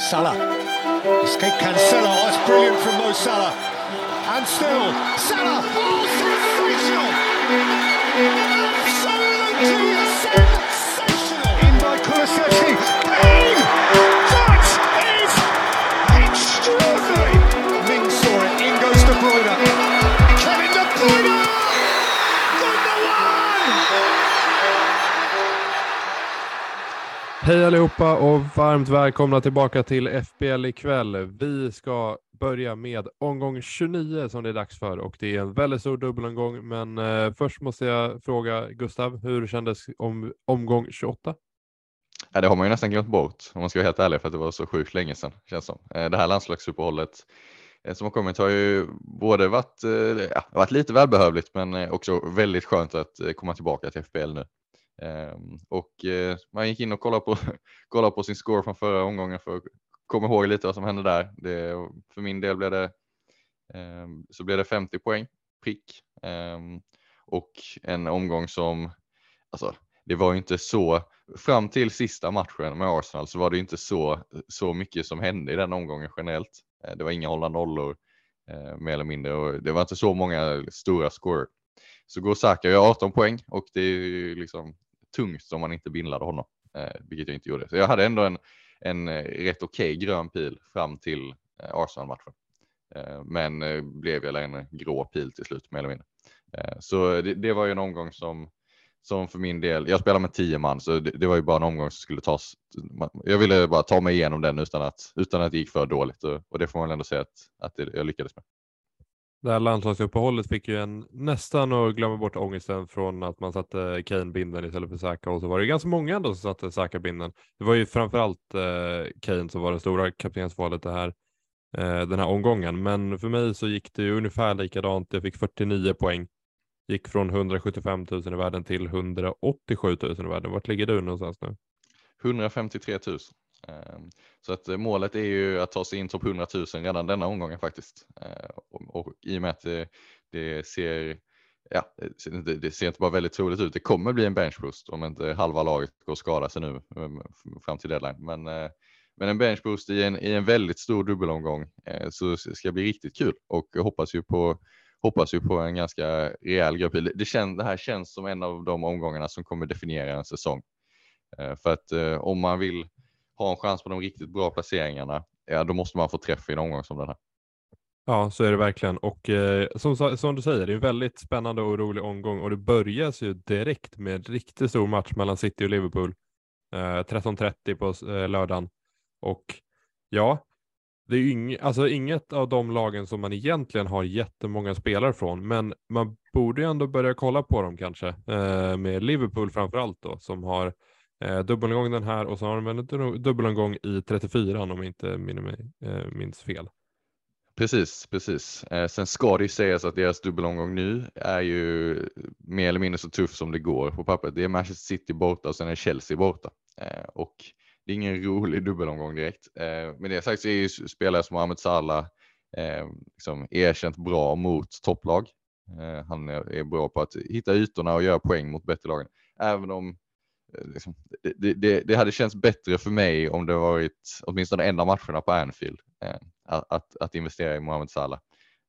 Salah. Escape Cancelo. Oh, that's brilliant from Mo Salah. And still, Salah. Oh, sensational! Absolutely Hej allihopa och varmt välkomna tillbaka till FBL ikväll. Vi ska börja med omgång 29 som det är dags för och det är en väldigt stor dubbelomgång. Men eh, först måste jag fråga Gustav, hur kändes om, omgång 28? Ja, det har man ju nästan glömt bort om man ska vara helt ärlig för att det var så sjukt länge sedan känns som. Eh, det här landslagsuppehållet eh, som har kommit har ju både varit, eh, ja, varit lite välbehövligt men också väldigt skönt att komma tillbaka till FBL nu. Ehm, och eh, man gick in och kollade på, kollade på sin score från förra omgången för att komma ihåg lite vad som hände där. Det, för min del blev det, ehm, så blev det 50 poäng prick ehm, och en omgång som, alltså det var ju inte så, fram till sista matchen med Arsenal så var det inte så, så mycket som hände i den omgången generellt. Eh, det var inga hållna nollor eh, mer eller mindre och det var inte så många stora scorer. Så går Saka gör 18 poäng och det är ju liksom tungt om man inte bindlade honom, eh, vilket jag inte gjorde. Så jag hade ändå en, en eh, rätt okej grön pil fram till eh, Arsenal-matchen. Eh, Men eh, blev väl en grå pil till slut mer eller mindre. Eh, så det, det var ju en omgång som, som för min del, jag spelar med tio man så det, det var ju bara en omgång som skulle tas. Jag ville bara ta mig igenom den utan att, utan att det gick för dåligt och, och det får man ändå säga att, att det, jag lyckades med. Det här landslagsuppehållet fick ju en nästan att glömma bort ångesten från att man satte Kane binden istället för Saka och så var det ganska många ändå som satte Saka binden. Det var ju framförallt eh, Kane som var det stora kaptensvalet det här, eh, den här omgången. Men för mig så gick det ju ungefär likadant. Jag fick 49 poäng. Gick från 175 000 i världen till 187 000 i världen. Vart ligger du någonstans nu? 153 000. Ehm, så att eh, målet är ju att ta sig in topp 100 000 redan denna omgången faktiskt. Ehm, och, och i och med att det, det ser Ja, det ser inte- det ser inte bara väldigt troligt ut. Det kommer bli en bench boost om inte halva laget går och skadar sig nu ehm, fram till deadline. Men, eh, men en bench boost i en, i en väldigt stor dubbelomgång eh, så ska det bli riktigt kul och jag hoppas ju på hoppas ju på en ganska rejäl grupp. Det, det, kän, det här känns som en av de omgångarna som kommer definiera en säsong. För att om man vill ha en chans på de riktigt bra placeringarna, ja då måste man få träff i en omgång som den här. Ja, så är det verkligen. Och eh, som, som du säger, det är en väldigt spännande och rolig omgång och det börjas ju direkt med en riktigt stor match mellan City och Liverpool. Eh, 13.30 på eh, lördagen. Och ja, det är ju ing, alltså inget av de lagen som man egentligen har jättemånga spelare från, men man borde ju ändå börja kolla på dem kanske. Eh, med Liverpool framför allt då, som har eh, dubbelomgång den här och så har de väl en dubbelomgång i 34 om jag inte minns, eh, minns fel. Precis, precis. Eh, sen ska det ju sägas att deras dubbelomgång nu är ju mer eller mindre så tuff som det går på pappret. Det är Manchester City borta och sen är Chelsea borta. Eh, och det är ingen rolig dubbelomgång direkt. Eh, med det sagt så är ju spelare som Mohamed Salah eh, liksom erkänt bra mot topplag. Eh, han är, är bra på att hitta ytorna och göra poäng mot bättre lagen. Även om Eh, liksom, det, det- det, hade känts bättre för mig om det varit åtminstone en av matcherna på Anfield. Eh, att, att, investera i Mohamed Salah.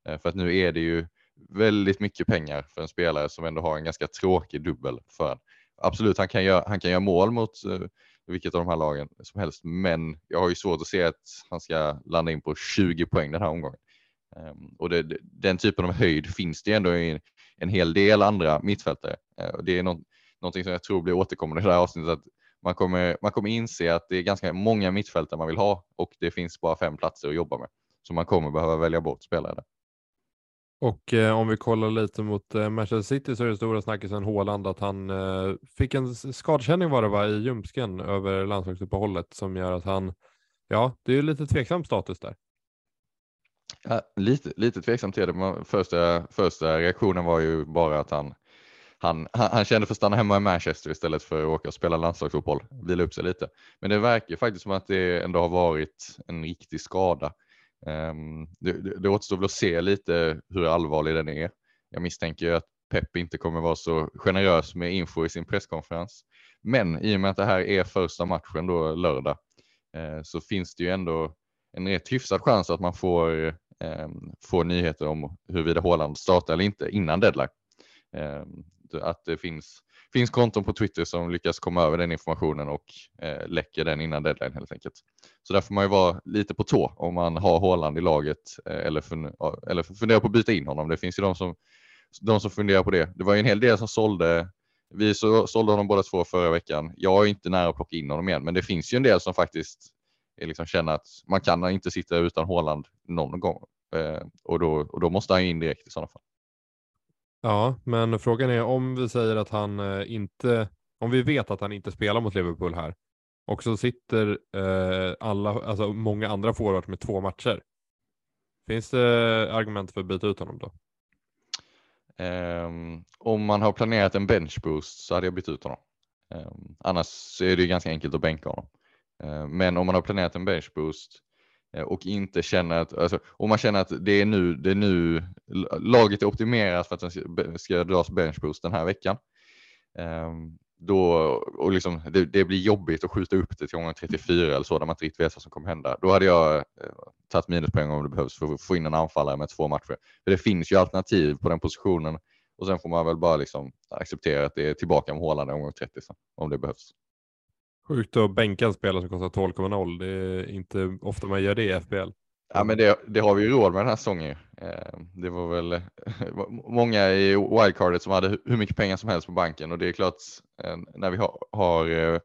Eh, För att nu är det ju väldigt mycket pengar för en spelare som ändå har en ganska tråkig dubbel för en. Absolut, han kan göra, han kan göra mål mot eh, vilket av de här lagen som helst, men jag har ju svårt att se att han ska landa in på 20 poäng den här omgången. Ehm, och det, det, den typen av höjd finns det ändå i en hel del andra mittfältare. Eh, det är något, någonting som jag tror blir återkommande i det här avsnittet, att man kommer, man kommer inse att det är ganska många mittfältare man vill ha och det finns bara fem platser att jobba med. Så man kommer behöva välja bort spelare. Och eh, om vi kollar lite mot eh, Manchester City så är det stora snackisen Haaland att han eh, fick en s- skadekänning var det va, i ljumsken över landslagsuppehållet som gör att han, ja det är ju lite tveksam status där. Ja, lite, lite tveksam till det. Första, första reaktionen var ju bara att han, han, han, han kände för att stanna hemma i Manchester istället för att åka och spela landslagsfotboll, vila upp sig lite. Men det verkar faktiskt som att det ändå har varit en riktig skada. Um, det, det, det återstår väl att se lite hur allvarlig den är. Jag misstänker ju att Pep inte kommer vara så generös med info i sin presskonferens. Men i och med att det här är första matchen då lördag eh, så finns det ju ändå en rätt hyfsad chans att man får, eh, får nyheter om huruvida Håland startar eller inte innan deadline. Eh, att det finns, finns konton på Twitter som lyckas komma över den informationen och eh, läcker den innan deadline helt enkelt. Så där får man ju vara lite på tå om man har Håland i laget eh, eller, fun eller funderar på att byta in honom. Det finns ju de som, de som funderar på det. Det var ju en hel del som sålde vi så, sålde honom båda två förra veckan. Jag är inte nära att plocka in honom igen, men det finns ju en del som faktiskt liksom känner att man kan inte sitta utan Håland någon gång eh, och, då, och då måste han in direkt i sådana fall. Ja, men frågan är om vi säger att han eh, inte, om vi vet att han inte spelar mot Liverpool här och så sitter eh, alla, alltså många andra forwards med två matcher. Finns det eh, argument för att byta ut honom då? Um, om man har planerat en benchboost så hade jag bytt ut honom. Um, annars är det ganska enkelt att bänka honom. Uh, men om man har planerat en benchboost uh, Eh, och inte känner att, alltså, om man känner att det är nu, det är nu laget är optimerat för att den ska, ska dras benchboost den här veckan. Um, då, och liksom, det, det, blir jobbigt att skjuta upp det till gången 34 eller så där man inte riktigt vet vad som kommer hända. Då hade jag eh, tagit minuspoäng om det behövs för att få in en anfallare med två matcher. För det finns ju alternativ på den positionen och sen får man väl bara liksom acceptera att det är tillbaka med Håland omgång 30 så, om det behövs. Sjukt att bänka en spelare som kostar 12,0. Det är inte ofta man gör det i FBL. Ja, men det, det, har vi ju råd med den här säsongen. Eh, det var väl eh, många i wildcardet som hade hur mycket pengar som helst på banken och det är klart eh, när vi har, har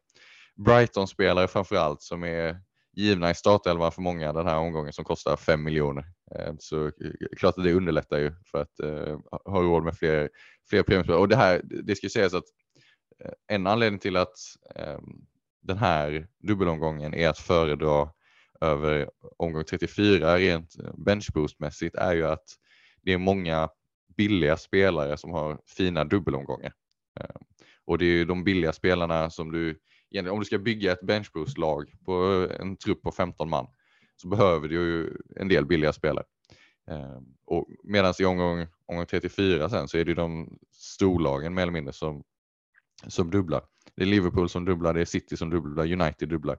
Brighton-spelare framför allt som är givna i startelvan för många den här omgången som kostar 5 miljoner. Så klart att det underlättar ju för att ha råd med fler, fler premiumspelare. Och det här, det ska sägas att en anledning till att ehm, den här dubbelomgången är att föredra över omgång 34 rent eh, benchboostmässigt är ju att det är många billiga spelare som har fina dubbelomgångar. Ehm, och det är ju de billiga spelarna som du, om du ska bygga ett benchboost-lag på en trupp på 15 man så behöver du ju en del billiga spelare. Ehm, och medan i omgång, omgång 34 sen så är det de storlagen mer eller mindre som, som dubblar. Det är Liverpool som dubblar, det är City som dubblar, United dubblar.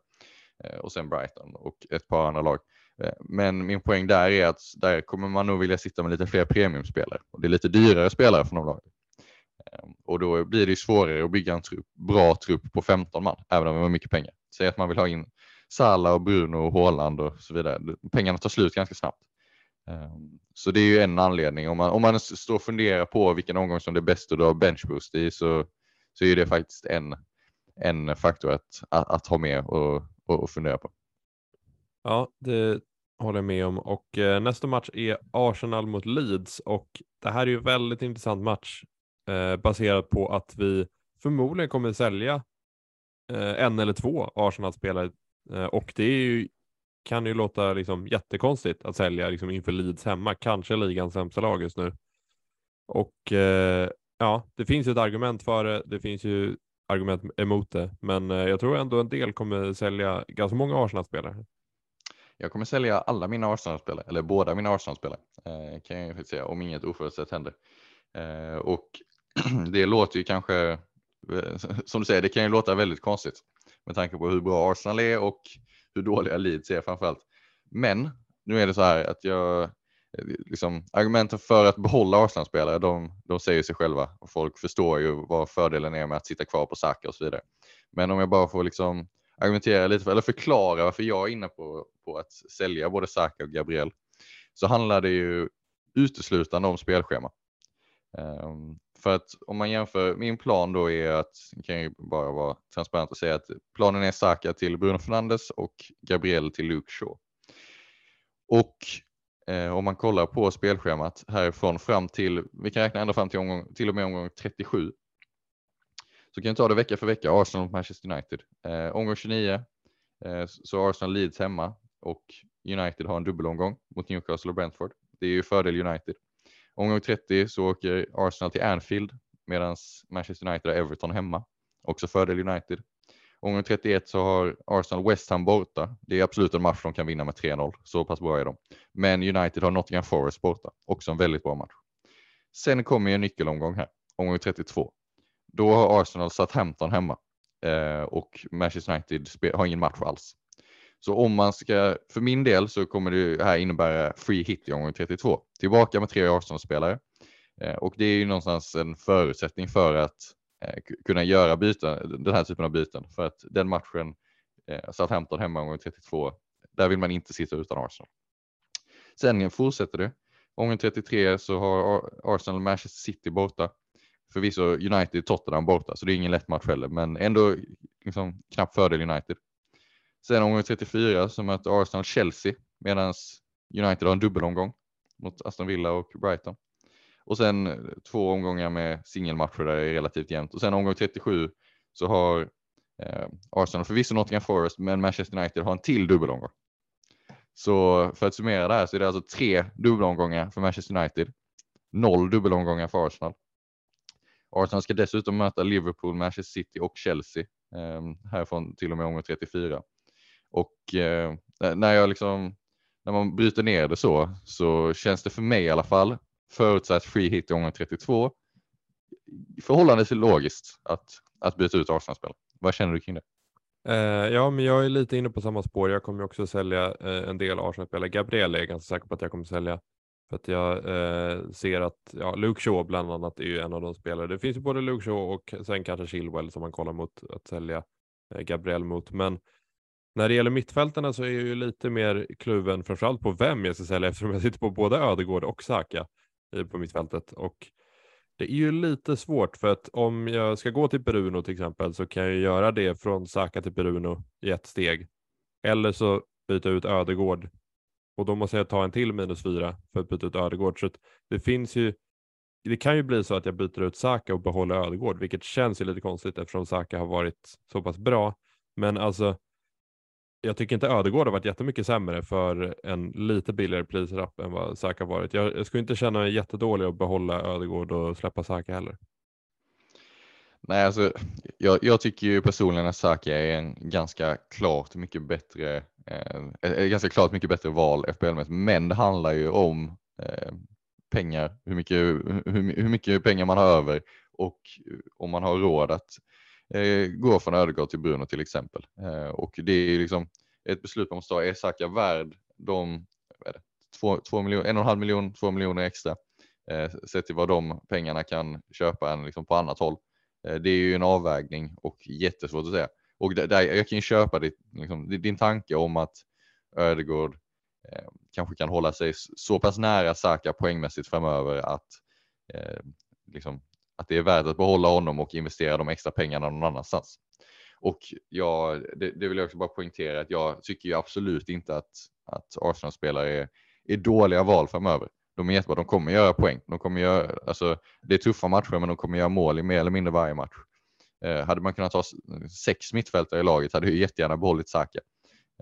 Eh, och sen Brighton och ett par andra lag. Eh, men min poäng där är att där kommer man nog vilja sitta med lite fler premiumspelare och det är lite dyrare spelare från de lagen. Ehm, och då blir det ju svårare att bygga en trupp, bra trupp på 15 man, även om man har mycket pengar. Säg att man vill ha in Salah och Bruno och Haaland och så vidare. Pengarna tar slut ganska snabbt. Ehm, så det är ju en anledning. Om man, om man står och funderar på vilken omgång som det är bäst att dra benchboost i så, så är det faktiskt en, en faktor att, att, att ha med och att fundera på. Ja, det håller jag med om. Och eh, nästa match är Arsenal mot Leeds och det här är ju väldigt intressant match eh, baserat på att vi förmodligen kommer sälja eh, en eller två Arsenal-spelare eh, och det är ju, kan ju låta liksom jättekonstigt att sälja liksom inför Leeds hemma, kanske ligans sämsta lag just nu. Och eh, ja, det finns ju ett argument för det. Det finns ju argument emot det, men eh, jag tror ändå en del kommer sälja ganska många Arsenal-spelare. Jag kommer sälja alla mina Arsenal-spelare, eller båda mina Arsenal-spelare, eh, kan jag säga, om inget oförutsett händer. Eh, och det låter ju kanske, eh, som du säger, det kan ju låta väldigt konstigt med tanke på hur bra Arsenal är och hur dåliga Leeds är framförallt. Men nu är det så här att jag, Eh, liksom, argumenten för att behålla Arsenal-spelare, de, de säger sig själva och folk förstår ju vad fördelen är med att sitta kvar på Saka och så vidare. Men om jag bara får liksom argumentera lite för, eller förklara varför jag är inne på, på att sälja både Saka och Gabriel, så handlar det ju uteslutande om spelschema. Um, för att om man jämför, min plan då är att, kan jag bara vara transparent och säga att planen är Saka till Bruno Fernandes och Gabriel till Luke Shaw. Och Eh, om man kollar på spelschemat härifrån fram till, vi kan räkna ända fram till, omgång, till och med omgång 37. Så kan vi ta det vecka för vecka, Arsenal och Manchester United. Eh, omgång 29 eh, så Arsenal Leeds hemma och United har en dubbelomgång mot Newcastle och Brentford. Det är ju fördel United. Omgång 30 så åker Arsenal till Anfield medan Manchester United har Everton hemma. Också fördel United. Omgång 31 så har Arsenal West Ham borta. Det är absolut en match de kan vinna med 3-0. Så pass bra är de. Men United har Nottingham Forest borta. Också en väldigt bra match. Sen kommer en nyckelomgång här. Omgång 32. Då har Arsenal satt Hampton hemma. Eh, och Manchester United har ingen match alls. Så om man ska, för min del så kommer det här innebära free hit i omgång 32. Tillbaka med tre Arsenal-spelare. Eh, och det är ju någonstans en förutsättning för att Eh, kunna göra byten, den här typen av byten. För att den matchen, eh, Southampton hemma omgång 32, där vill man inte sitta utan Arsenal. Sen fortsätter det. Omgång 33 så har Arsenal Manchester City borta. Förvisso United Tottenham borta, så det är ingen lätt match heller, men ändå liksom, knapp fördel United. Sen omgång 34 så möter Arsenal Chelsea medan United har en dubbelomgång mot Aston Villa och Brighton. Och sen eh, två omgångar med singelmatcher där det är relativt jämnt. Och sen omgång 37 så har eh, Arsenal förvisso Nottingham Forest, men Manchester United har en till dubbelomgång. Så för att summera det här så är det alltså tre dubbelomgångar för Manchester United, noll dubbelomgångar för Arsenal. Arsenal ska dessutom möta Liverpool, Manchester City och Chelsea eh, härifrån till och med omgång 34. Och eh, när jag liksom när man bryter ner det så så känns det för mig i alla fall förutsatt free hit gånger 32 förhållandevis logiskt att, att byta ut Arsenal-spel. Vad känner du kring det? Uh, ja, men jag är lite inne på samma spår. Jag kommer också sälja uh, en del Arsenal-spelare. Gabriel är jag ganska säker på att jag kommer sälja. För att jag uh, ser att ja, Luke Shaw bland annat är ju en av de spelare. Det finns ju både Luke Shaw och sen kanske Chilwell som man kollar mot att sälja Gabriel mot. Men när det gäller mittfältarna så är jag ju lite mer kluven framförallt på vem jag ska sälja eftersom jag sitter på både Ödegård och Saka på mittfältet. Och det är ju lite svårt för att om jag ska gå till Bruno till exempel så kan jag göra det från Saka till Bruno i ett steg. Eller så byta ut Ödegård och då måste jag ta en till minus fyra för att byta ut Ödegård. Så det finns ju det kan ju bli så att jag byter ut Saka och behåller Ödegård, vilket känns ju lite konstigt eftersom Saka har varit så pass bra. Men alltså, jag tycker inte Ödegård har varit jättemycket sämre för en lite billigare prislapp än vad Saka varit. Jag, jag skulle inte känna mig jättedålig att behålla Ödegård och släppa Saka heller. Nej, alltså, jag, jag, tycker ju personligen att Saka är en ganska klart mycket bättre, eh, ganska klart mycket bättre val FPL-mässigt, men det handlar ju om eh, pengar, hur mycket, hur, hur mycket pengar man har över och om man har råd att eh, gå från Ödegård till Bruno till exempel. Eh, och det är liksom ett beslut man måste ta. Är Saka värd de det, två, två miljoner, en och en halv miljon, två miljoner extra? Eh, sett till vad de pengarna kan köpa en liksom på annat håll. Eh, det är ju en avvägning och jättesvårt att säga. Och där, där jag kan ju köpa ditt, liksom, din tanke om att Ödegård eh, kanske kan hålla sig så pass nära Saka poängmässigt framöver att eh, liksom, att det är värt att behålla honom och investera de extra pengarna någon annanstans. Och jag, det, det vill jag också bara poängtera att jag tycker ju absolut inte att, att Arsenal-spelare är, är dåliga val framöver. De är jättebra, de kommer göra poäng. De kommer göra, alltså, det är tuffa matcher men de kommer göra mål i mer eller mindre varje match. Eh, hade man kunnat ha sex mittfältare i laget hade jag jättegärna behållit Saka.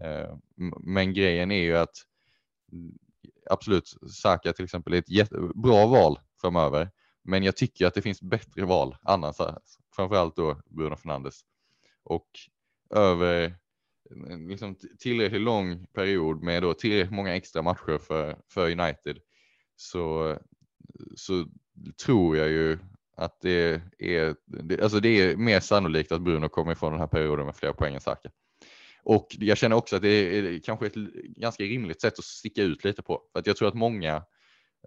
Eh, men grejen är ju att mm, absolut, Saka till exempel är ett jättebra val framöver. Men jag tycker att det finns bättre val annars, framförallt då Bruno Fernandes. Och över liksom tillräckligt lång period med då tillräckligt många extra matcher för, för United så, så tror jag ju att det är, det, alltså det är mer sannolikt att Bruno kommer ifrån den här perioden med fler poäng än Saka. Och jag känner också att det är kanske ett ganska rimligt sätt att sticka ut lite på. För att jag tror att många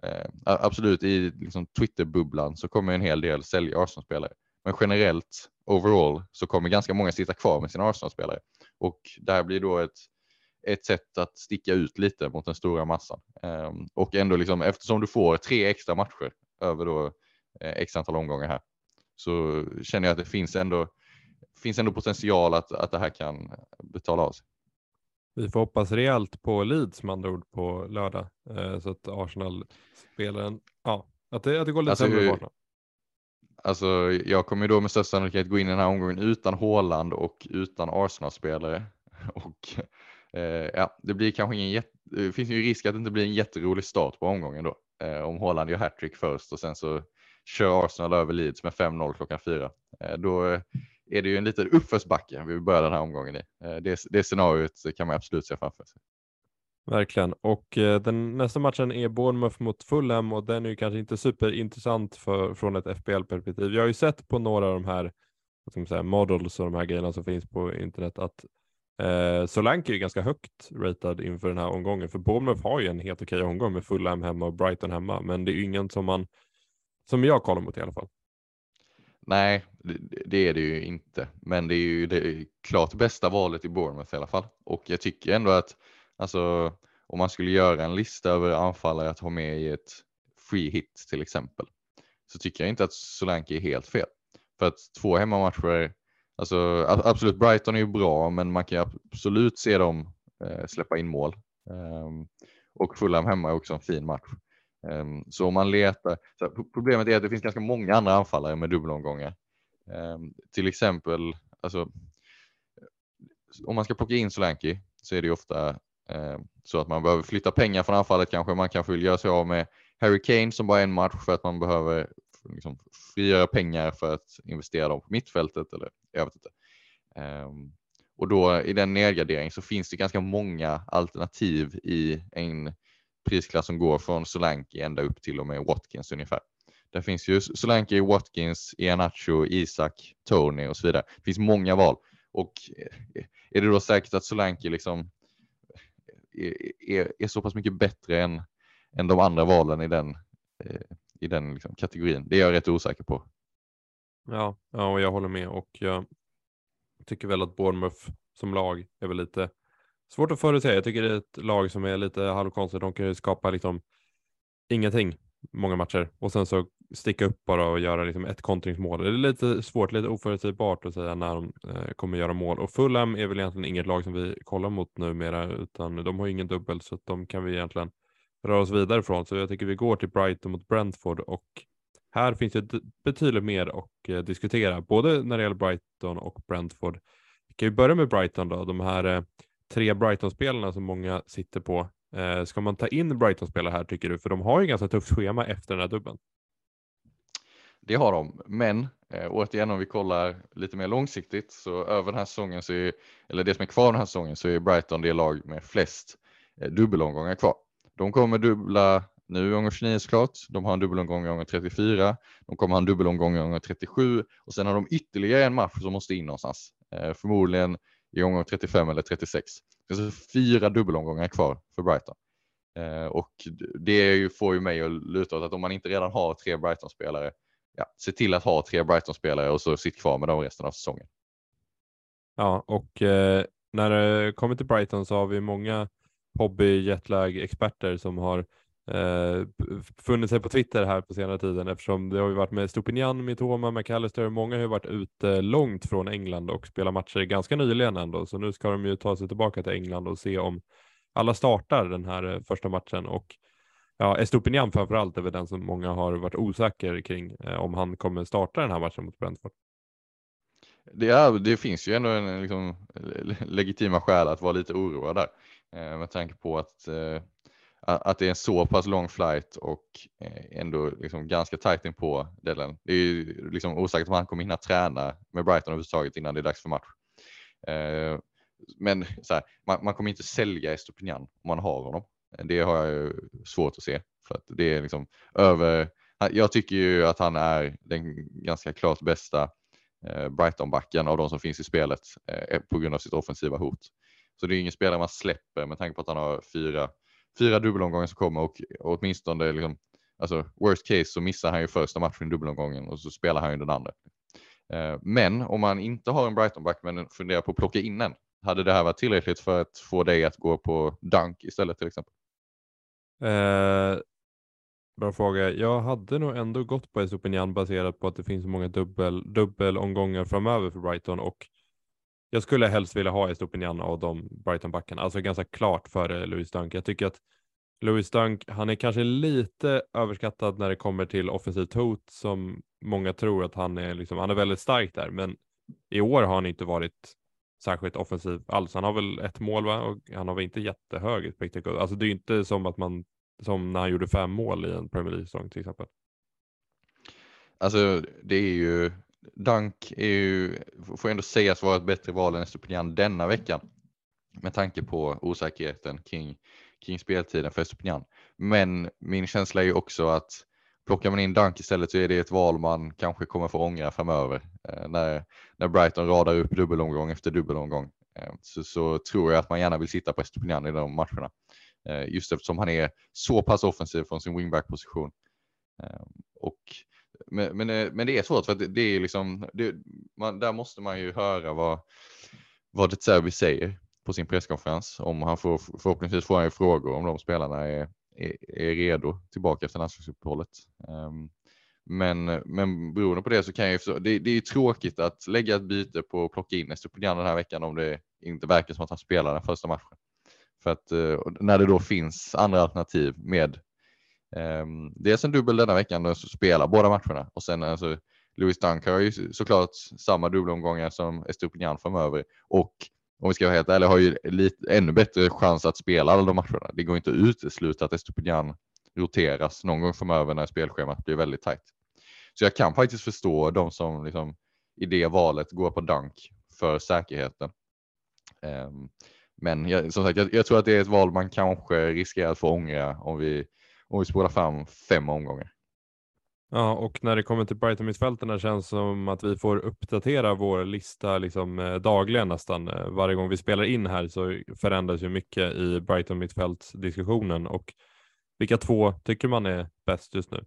Eh, absolut, i liksom, Twitter-bubblan så kommer en hel del sälja Arsenal-spelare. Men generellt, overall, så kommer ganska många sitta kvar med sina Arsenal-spelare. Och det här blir då ett, ett sätt att sticka ut lite mot den stora massan. Eh, och ändå, liksom, eftersom du får tre extra matcher över då eh, x antal omgångar här, så känner jag att det finns ändå, finns ändå potential att, att det här kan betala av sig. Vi får hoppas rejält på Leeds med andra ord på lördag eh, så att Arsenal spelar en, ja, att det, att det går lite alltså, sämre på Alltså, jag kommer ju då med största sannolikhet gå in i den här omgången utan Håland och utan Arsenal-spelare. Och eh, ja, det blir kanske ingen jätte, det finns ju risk att det inte blir en jätterolig start på omgången då. Eh, om Håland gör hattrick först och sen så kör Arsenal över Leeds med 5-0 klockan fyra. Eh, då är det ju en liten uppförsbacke vi börjar den här omgången i. Eh, det, det scenariot kan man absolut se framför sig. Verkligen. Och eh, den nästa matchen är Bournemouth mot Fulham och den är ju kanske inte superintressant för, från ett FBL-perspektiv. Jag har ju sett på några av de här vad ska man säga, models och de här grejerna som finns på internet att Eh, Solanke är ganska högt ratad inför den här omgången, för Bournemouth har ju en helt okej omgång med Fulham hemma och Brighton hemma, men det är ju ingen som man, som jag kollar mot i alla fall. Nej, det är det ju inte, men det är ju det klart bästa valet i Bournemouth i alla fall. Och jag tycker ändå att alltså, om man skulle göra en lista över anfallare att ha med i ett free hit till exempel, så tycker jag inte att Solanke är helt fel. För att två hemmamatcher, alltså absolut Brighton är ju bra, men man kan absolut se dem eh, släppa in mål. Um, och Fulham hemma är också en fin match. Um, så om man letar, så problemet är att det finns ganska många andra anfallare med dubbelomgångar. Um, till exempel, alltså, om man ska plocka in Solanke så är det ju ofta um, så att man behöver flytta pengar från anfallet kanske. Man kanske vill göra sig av med Harry Kane som bara är en match för att man behöver liksom, frigöra pengar för att investera dem på mittfältet eller jag vet inte. och då i den nedgradering så finns det ganska många alternativ i en prisklass som går från Solanke ända upp till och med Watkins ungefär. Där finns ju Solanke, Watkins, Ianacho, Isak, Tony och så vidare. Det finns många val och eh, är det då säkert att Solanke liksom är, är, är, så pass mycket bättre än, än de andra valen i den, i den liksom kategorin? Det är jag rätt osäker på. Ja, ja, och jag håller med och jag tycker väl att Bournemouth som lag är väl lite Svårt att förutsäga. Jag tycker det är ett lag som är lite halvkonstigt. De kan ju skapa liksom ingenting många matcher och sen så sticka upp bara och göra liksom ett kontringsmål. Det är lite svårt, lite oförutsägbart att säga när de eh, kommer göra mål. Och Fulham är väl egentligen inget lag som vi kollar mot numera, utan de har ingen dubbel så att de kan vi egentligen röra oss vidare från. Så jag tycker vi går till Brighton mot Brentford och här finns det betydligt mer att eh, diskutera, både när det gäller Brighton och Brentford. Vi kan ju börja med Brighton då, de här eh, tre Brighton-spelarna som många sitter på. Eh, ska man ta in Brighton-spelare här tycker du? För de har ju ganska tufft schema efter den här dubben. Det har de, men eh, återigen om vi kollar lite mer långsiktigt så över den här säsongen så är, eller det som är kvar den här säsongen så är Brighton det lag med flest eh, dubbelomgångar kvar. De kommer dubbla nu gånger 29 såklart. De har en dubbelomgång gånger 34. De kommer ha en dubbelomgång gånger 37 och sen har de ytterligare en match som måste in någonstans. Eh, förmodligen i omgång 35 eller 36. Det är alltså fyra dubbelomgångar kvar för Brighton. Eh, och det ju, får ju mig att luta åt att om man inte redan har tre Brighton-spelare, ja, se till att ha tre Brighton-spelare och så sitt kvar med dem resten av säsongen. Ja, och eh, när det kommer till Brighton så har vi många hobby jetlag-experter som har eh, funnit sig på Twitter här på senare tiden eftersom det har ju varit med Stupinian, Mitoma, McAllister. Många har ju varit ute långt från England och spelat matcher ganska nyligen ändå, så nu ska de ju ta sig tillbaka till England och se om alla startar den här eh, första matchen och ja, Estupinian framförallt är väl den som många har varit osäker kring eh, om han kommer starta den här matchen mot Brentford. Det, är, det finns ju ändå en liksom, legitima skäl att vara lite oroad där eh, med tanke på att eh, att det är en så pass lång flight och eh, ändå liksom ganska tajt in på deadline. Det är ju liksom osäkert om han kommer hinna träna med Brighton överhuvudtaget innan det är dags för match. Eh, men så här, man, man, kommer inte sälja Estopinian om man har honom. Det har jag svårt att se för att det är liksom över. Jag tycker ju att han är den ganska klart bästa eh, Brighton-backen av de som finns i spelet på grund av sitt offensiva hot. Så det är ingen spelare man släpper med tanke på att han har fyra fyra dubbelomgångar som kommer och, och åtminstone liksom, alltså worst case så missar han ju första matchen i dubbelomgången och så spelar han ju den andra. Eh, men om man inte har en Brighton-back men funderar på att plocka in en, hade det här varit tillräckligt för att få dig att gå på Dunk istället till exempel? Eh, bra fråga. Jag hade nog ändå gått på Estopinian baserat på att det finns så många dubbel, dubbelomgångar framöver för Brighton och jag skulle helst vilja ha Estopinian av de Brighton-backarna, alltså ganska klart före Louis Dunk. Jag tycker att Louis Dunk, han är kanske lite överskattad när det kommer till offensivt hot som många tror att han är, liksom, han är väldigt stark där, men i år har han inte varit särskilt offensiv alls. Han har väl ett mål va? och han har väl inte jättehög expected Alltså det är inte som att man, som när han gjorde fem mål i en Premier League-säsong till exempel. Alltså det är ju Dunk är ju, får ändå sägas vara ett bättre val än Estopinian denna veckan med tanke på osäkerheten kring, kring speltiden för Estopinian. Men min känsla är ju också att plockar man in Dunk istället så är det ett val man kanske kommer få ångra framöver eh, när, när Brighton radar upp dubbelomgång efter dubbelomgång. eh, så, så, tror jag att man gärna vill sitta på Estopinian i de matcherna. Eh, just eftersom han är så pass offensiv från sin wingback-position. Eh, och, men, men, eh, men, det är svårt för att det, det är liksom, det, man, där måste man ju höra vad, vad det Serbi säger på sin presskonferens. Om han får, förhoppningsvis får han ju frågor om de spelarna är, är, är redo tillbaka efter landslagsuppehållet. Um, men, men beroende på det så kan jag ju förstå, det, det är ju tråkigt att lägga ett byte på att plocka in Estopinian den här veckan om det inte verkar som att han spelar den första matchen. För att eh, när det då finns andra alternativ med um, dels en dubbel denna veckan och spelar båda matcherna och sen alltså Louis Dunker har ju såklart samma dubbelomgångar som Estopinian framöver och om vi ska vara helt ärliga, har ju lite, ännu bättre chans att spela alla de matcherna. Det går inte att utesluta att Estopinian roteras någon gång framöver när spelschemat blir väldigt tajt. Så jag kan faktiskt förstå de som liksom, i det valet går på Dunk för säkerheten. Um, men jag, som sagt, jag, jag, tror att det är ett val man kanske riskerar att få ångra om vi, om vi spolar fram fem omgångar. Ja, och när det kommer till Brighton-mittfältarna känns det som att vi får uppdatera vår lista liksom, eh, dagligen nästan. Eh, varje gång vi spelar in här så förändras ju mycket i Brighton-mittfältsdiskussionen och vilka två tycker man är bäst just nu?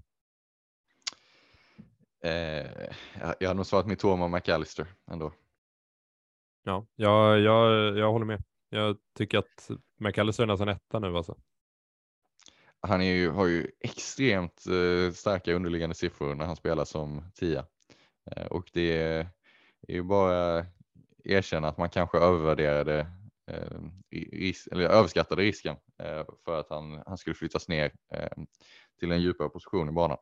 Eh, jag har nog svarat Mitoma och McAllister ändå. Ja, jag, jag, jag håller med. Jag tycker att McAllister är nästan etta nu alltså han är ju, har ju extremt eh, starka underliggande siffror när han spelar som tia. Eh, och det är, är ju bara erkänna att man kanske övervärderade eh, ris eller överskattade risken eh, för att han, han skulle flyttas ner eh, till en djupare position i banan.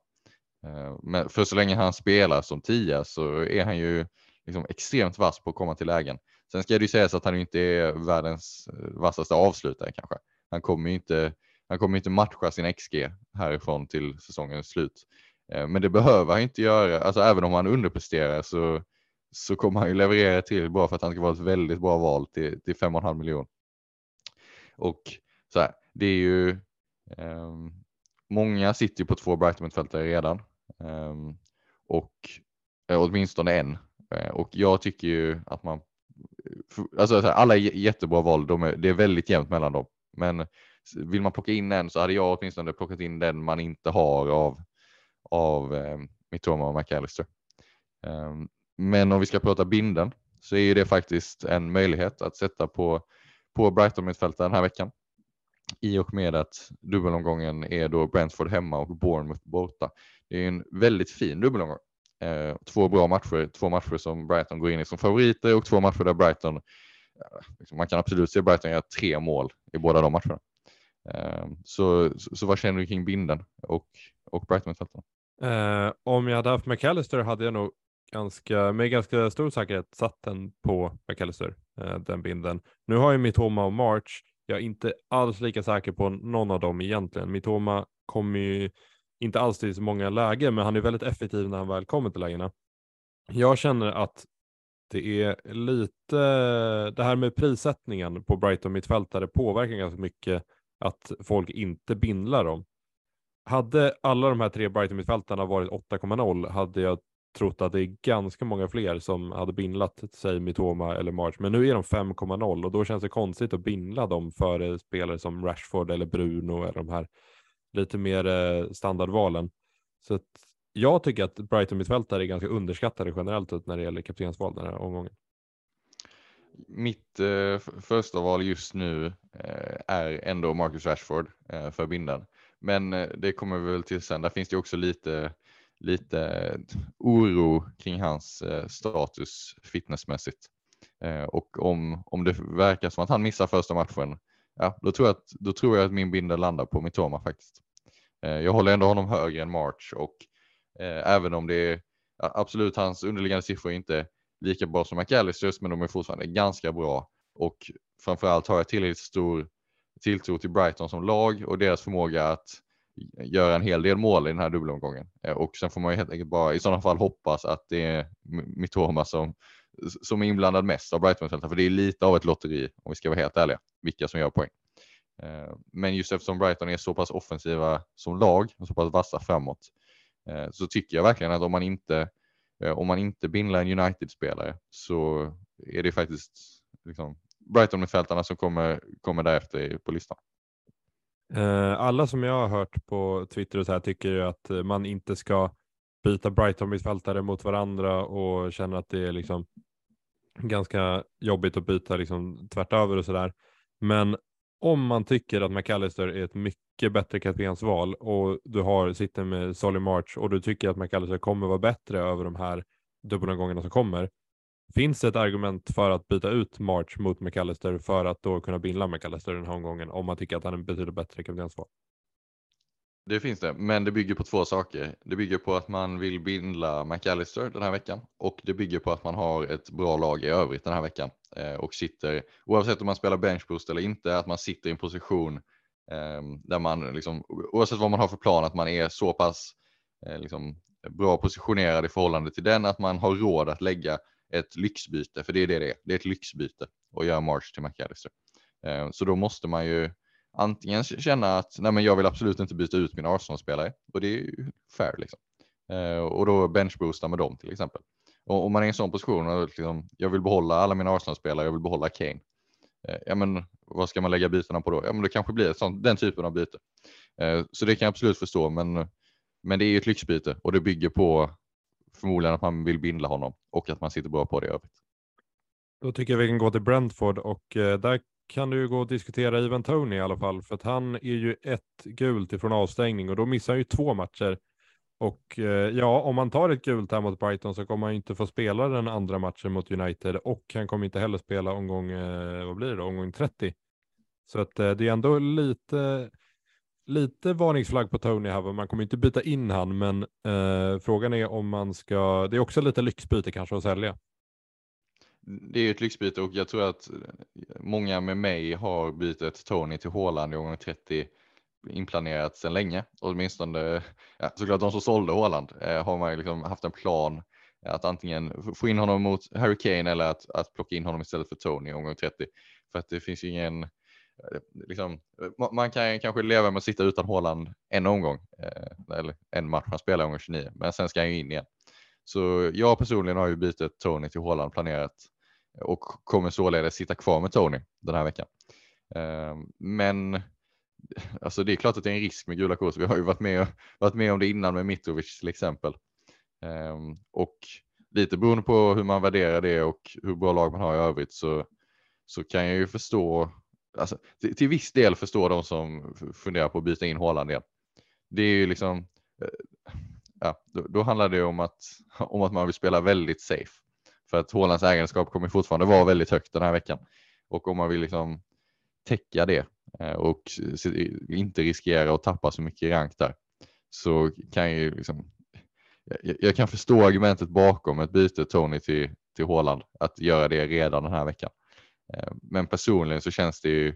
Eh, men för så länge han spelar som tia så är han ju liksom extremt vass på att komma till lägen. Sen ska det ju sägas att han inte är världens eh, vassaste avslutare kanske. Han kommer ju inte han kommer inte matcha sin XG härifrån till säsongens slut. Eh, men det behöver han inte göra. Alltså även om han underpresterar så, så kommer han ju leverera till bara för att han ska vara ett väldigt bra val till, till 5,5 miljoner. Och så här, det är ju um, många sitter ju på två Brighton-mittfältare redan ehm, eh, och åtminstone en. Eh, och jag tycker ju att man eh, Alltså alla är jättebra val, de är, det är väldigt jämnt mellan dem. Men vill man plocka in en så hade jag åtminstone plockat in den man inte har av, av eh, Mitoma och McAllister. Eh, men om vi ska prata binden så är det faktiskt en möjlighet att sätta på, på Brighton-mittfältet den här veckan. I och med att dubbelomgången är då Brentford hemma och Bournemouth borta. Det är en väldigt fin dubbelomgång. Eh, två bra matcher, två matcher som Brighton går in i som favoriter och två matcher där Brighton, liksom, man kan absolut se Brighton göra tre mål i båda de matcherna. Så, så, så vad känner du kring binden och, och Brighton-mittfältarna? Eh, om jag hade haft McAllister hade jag nog ganska, med ganska stor säkerhet satt den på McAllister, eh, den binden. Nu har jag Mitoma och March. Jag är inte alls lika säker på någon av dem egentligen. Mitoma kommer ju inte alls till så många lägen, men han är väldigt effektiv när han väl kommer till lägena. Jag känner att det är lite, det här med prissättningen på Brighton mittfältare påverkar ganska mycket att folk inte bindlar dem. Hade alla de här tre Brighton-mittfältarna varit 8,0 hade jag trott att det är ganska många fler som hade bindlat sig Mitoma eller March. Men nu är de 5,0 och då känns det konstigt att bindla dem före spelare som Rashford eller Bruno eller de här lite mer eh, standardvalen. Så att jag tycker att Brighton mittfältare är ganska underskattade generellt när det gäller kaptensval den här omgången mitt eh, första val just nu eh, är ändå Marcus Rashford eh, för bindan. Men eh, det kommer vi väl till sen. Där finns det också lite, lite oro kring hans eh, status fitnessmässigt. Eh, och om, om det verkar som att han missar första matchen, ja, då, tror jag att, då tror jag att min bindel landar på Mitoma faktiskt. Eh, jag håller ändå honom högre än March och eh, även om det är absolut hans underliggande siffror inte lika bra som McAllisters, men de är fortfarande ganska bra. Och framförallt har jag tillräckligt stor tilltro till Brighton som lag och deras förmåga att göra en hel del mål i den här dubbelomgången. Eh, och sen får man ju helt enkelt bara i sådana fall hoppas att det är Mitoma som, som är inblandad mest av Brighton, för det är lite av ett lotteri om vi ska vara helt ärliga, vilka som gör poäng. Eh, men just eftersom Brighton är så pass offensiva som lag och så pass vassa framåt eh, så tycker jag verkligen att om man inte Eh, om man inte bindlar en United-spelare så är det faktiskt liksom Brighton-mittfältarna som kommer, kommer därefter på listan. Eh, alla som jag har hört på Twitter och så här tycker ju att eh, man inte ska byta Brighton-mittfältare mot varandra och känner att det är liksom ganska jobbigt att byta liksom tvärt över och sådär. Men om man tycker att McAllister är ett mycket bättre kaptensval och du har, sitter med Solly March och du tycker att McAllister kommer vara bättre över de här dubbelomgångarna som kommer. Finns det ett argument för att byta ut March mot McAllister för att då kunna binda McAllister den här omgången om man tycker att han är betydligt bättre kaptensval? Det finns det, men det bygger på två saker. Det bygger på att man vill bindla McAllister den här veckan och det bygger på att man har ett bra lag i övrigt den här veckan eh, och sitter, oavsett om man spelar benchboost eller inte, att man sitter i en position eh, där man, liksom, oavsett vad man har för plan, att man är så pass eh, liksom, bra positionerad i förhållande till den att man har råd att lägga ett lyxbyte, för det är det det är. Det är ett lyxbyte och göra March till McAllister. Eh, så då måste man ju antingen känna att nej, men jag vill absolut inte byta ut min Arsenal-spelare och det är ju fair liksom. Eh, och då benchboosta med dem till exempel. Och om man är i en sån position och liksom, jag vill behålla alla mina Arsenal-spelare, jag vill behålla Kane. Eh, ja, men vad ska man lägga bytena på då? Ja, men det kanske blir sånt, den typen av byte. Eh, så det kan jag absolut förstå, men, men det är ju ett lyxbyte och det bygger på förmodligen att man vill bindla honom och att man sitter bra på det i övrigt. Då tycker jag vi kan gå till Brentford och eh, där kan du ju gå och diskutera Ivan Tony i alla fall, för att han är ju ett gult ifrån avstängning och då missar han ju två matcher. Och eh, ja, om man tar ett gult här mot Brighton så kommer han inte få spela den andra matchen mot United och han kommer inte heller spela omgång, eh, vad blir det då, omgång 30. Så att eh, det är ändå lite, lite varningsflagg på Tony här, man kommer inte byta in han, men eh, frågan är om man ska, det är också lite lyxbyte kanske att sälja det är ju ett lyxbyte och jag tror att eh, många med mig har bytet Tony till Håland i omgång 30 inplanerat sedan länge. Åtminstone, ja, såklart de som sålde Håland eh, har man liksom haft en plan att antingen få in honom mot Harry Kane eller att, att plocka in honom istället för Tony i omgång 30. För att det finns ju ingen, eh, liksom, man kan kanske leva med att sitta utan Håland en omgång, eh, eller en match han spelar i omgång 29, men sen ska han ju in igen. Så jag personligen har ju bytet Tony till Håland planerat och kommer således sitta kvar med Tony den här veckan. Ehm, men alltså det är klart att det är en risk med gula kort. Vi har ju varit med, varit med om det innan med Mitrovic till exempel. Ehm, och lite beroende på hur man värderar det och hur bra lag man har i övrigt så, så kan jag ju förstå, alltså, till, till viss del förstå de som funderar på att byta in Haaland igen. Det är ju liksom, eh, ja, då, då handlar det om att, om att man vill spela väldigt safe. För att Hålands ägandeskap kommer fortfarande vara väldigt högt den här veckan. Och om man vill liksom täcka det eh, och inte riskera att tappa så mycket rank där så kan jag liksom jag kan förstå argumentet bakom ett byte Tony till, till Håland att göra det redan den här veckan. Eh, men personligen så känns det ju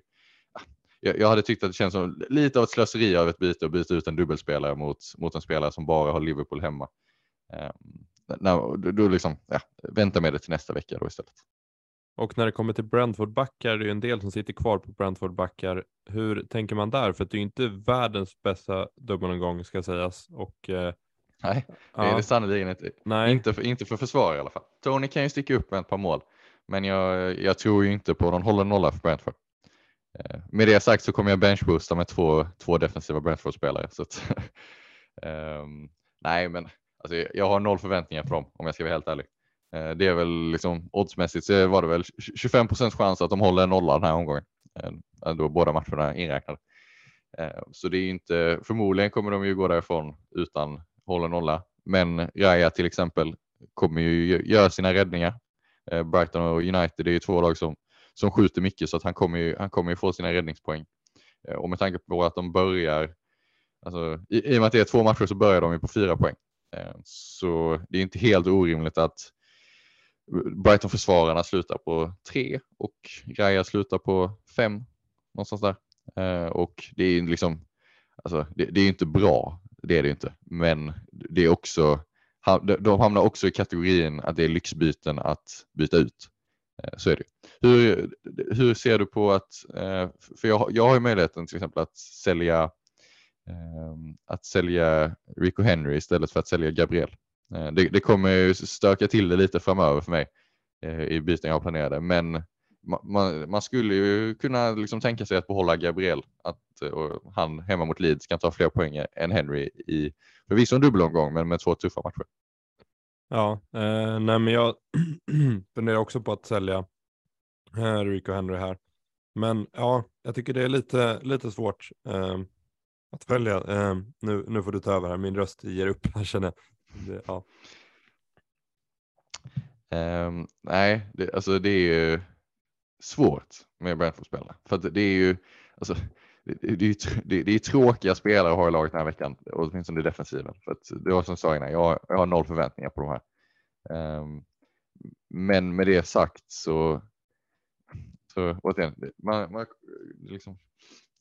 jag hade tyckt att det känns som lite av ett slöseri av ett byte att byta ut en dubbelspelare mot, mot en spelare som bara har Liverpool hemma. Ehm, då, då liksom, ja, vänta med det till nästa vecka då istället. Och när det kommer till Brentford-backar, det är en del som sitter kvar på Brentford-backar. Hur tänker man där? För det är inte världens bästa dubbelomgång ska sägas. Och, eh, Nej, det är ja. det sannerligen inte. Nej. Inte, för, inte för försvar i alla fall. Tony kan ju sticka upp med ett par mål, men jag, jag tror ju inte på någon håller nolla för Brentford. Eh, med det sagt så kommer jag benchboosta med två, två defensiva Brentford-spelare. Så att, um, nej, men alltså, jag har noll förväntningar på dem om jag ska vara helt ärlig. Eh, det är väl liksom oddsmässigt så var det väl 25 procents chans att de håller en nolla den här omgången. Eh, då båda matcherna inräknade. Så det är inte, förmodligen kommer de ju gå därifrån utan håller nolla. Men Raya till exempel kommer ju göra sina räddningar. Brighton och United är ju två lag som, som skjuter mycket så att han kommer ju, han kommer ju få sina räddningspoäng. Eh, och med tanke på att de börjar, alltså, i, i och med att det är två matcher så börjar de ju på fyra poäng. Eh, så det är inte helt orimligt att Brighton-försvararna slutar på tre och Raya slutar på fem någonstans där. Eh, och det är liksom, alltså, det, det, är inte bra, det är det inte, men det är också, de hamnar också i kategorin att det är lyxbyten att byta ut. Eh, så är det. Hur, hur ser du på att, eh, för jag, jag har ju möjligheten till exempel att sälja ehm, att sälja Rico Henry istället för att sälja Gabriel. Eh, det, det kommer stöka till det lite framöver för mig i byten jag planerade, men man, man, skulle ju kunna liksom tänka sig att behålla Gabriel, att och han hemma mot Leeds kan ta fler poäng än Henry i förvisso en dubbelomgång, men med två tuffa matcher. Ja, eh, nej men jag funderar också på att sälja eh, Rico Henry här. Men ja, jag tycker det är lite, lite svårt eh, att följa. Eh, nu, nu får du ta över här, min röst ger upp, här känner det, ja. Um, nej, det, alltså det är ju svårt med Brentford-spelare. För att det är ju, alltså, det, det, är, det, det är tråkiga spelare att ha i laget den här veckan, åtminstone i defensiven. För att det var som jag sa innan, jag, jag har noll förväntningar på de här. Um, men med det sagt så, så återigen, man, man, liksom,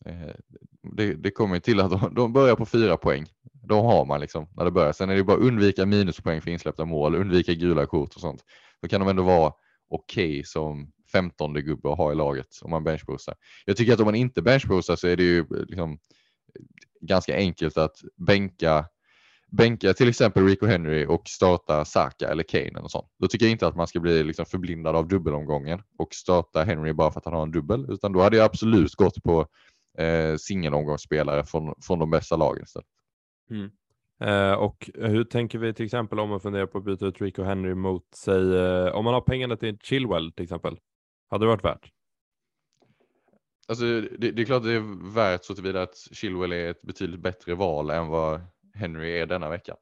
eh, det, det kommer till att de, de, börjar på fyra poäng. De har man liksom när det börjar. Sen är det bara undvika minuspoäng för insläppta mål, undvika gula kort och sånt. Då kan de ändå vara okej okay som femtonde gubbe att ha i laget om man benchboostar. Jag tycker att om man inte benchboostar så är det ju eh, liksom ganska enkelt att bänka bänka till exempel Rico Henry och starta Saka eller Kane och sånt. Då tycker jag inte att man ska bli liksom förblindad av dubbelomgången och starta Henry bara för att han har en dubbel, utan då hade jag absolut gått på eh, singelomgångsspelare från, från de bästa lagen istället. Mm. Eh, och hur tänker vi till exempel om man funderar på att byta ut Rico Henry mot säg, eh, om man har pengarna till Chilwell till exempel? Hade det varit värt? Alltså, det, det är klart det är värt så tillvida att Chilwell är ett betydligt bättre val än vad Henry är denna veckan.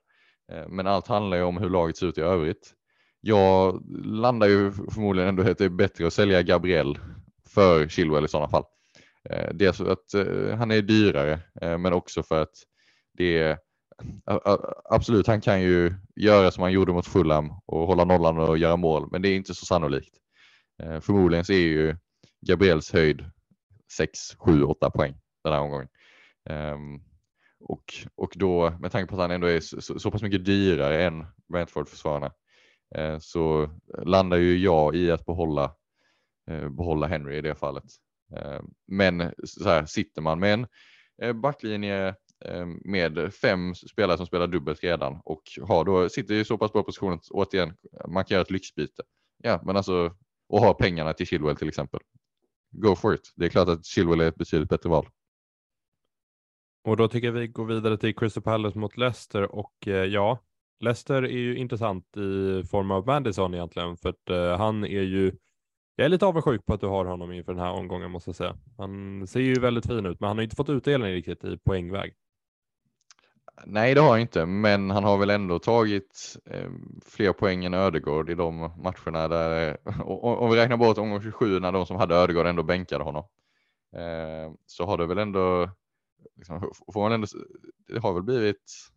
Eh, men allt handlar ju om hur laget ser ut i övrigt. Jag landar ju förmodligen ändå att det är bättre att sälja Gabriel för Chilwell i sådana fall. Eh, dels för att eh, han är dyrare, men också för att det är absolut, han kan ju göra som han gjorde mot Fulham och hålla nollan och göra mål, men det är inte så sannolikt. Eh, förmodligen så är ju Gabriels höjd 6, 7, 8 poäng den här omgången. Ehm, och, och då med tanke på att han ändå är så, så pass mycket dyrare än Brentford-försvararna eh, så landar ju jag i att behålla, eh, behålla Henry i det fallet. Ehm, men så här, sitter man med en backlinje med fem spelare som spelar dubbelt redan och har då, sitter i så pass bra position att återigen man kan göra ett lyxbyte. Ja, men alltså och ha pengarna till Chilwell till exempel. Go for it. Det är klart att Chilwell är ett betydligt bättre val. Och då tycker jag vi går vidare till Crystal Palace mot Leicester och eh, ja, Leicester är ju intressant i form av Madison egentligen för att eh, han är ju jag är lite avundsjuk på att du har honom inför den här omgången måste jag säga. Han ser ju väldigt fin ut, men han har inte fått utdelning riktigt i poängväg. Nej, det har han inte, men han har väl ändå tagit eh, fler poäng än Ödegård i de matcherna där, eh, om vi räknar bort omgång 27 när de som hade Ödegård ändå bänkade honom, eh, så har det väl ändå liksom, får man ändå, det har väl blivit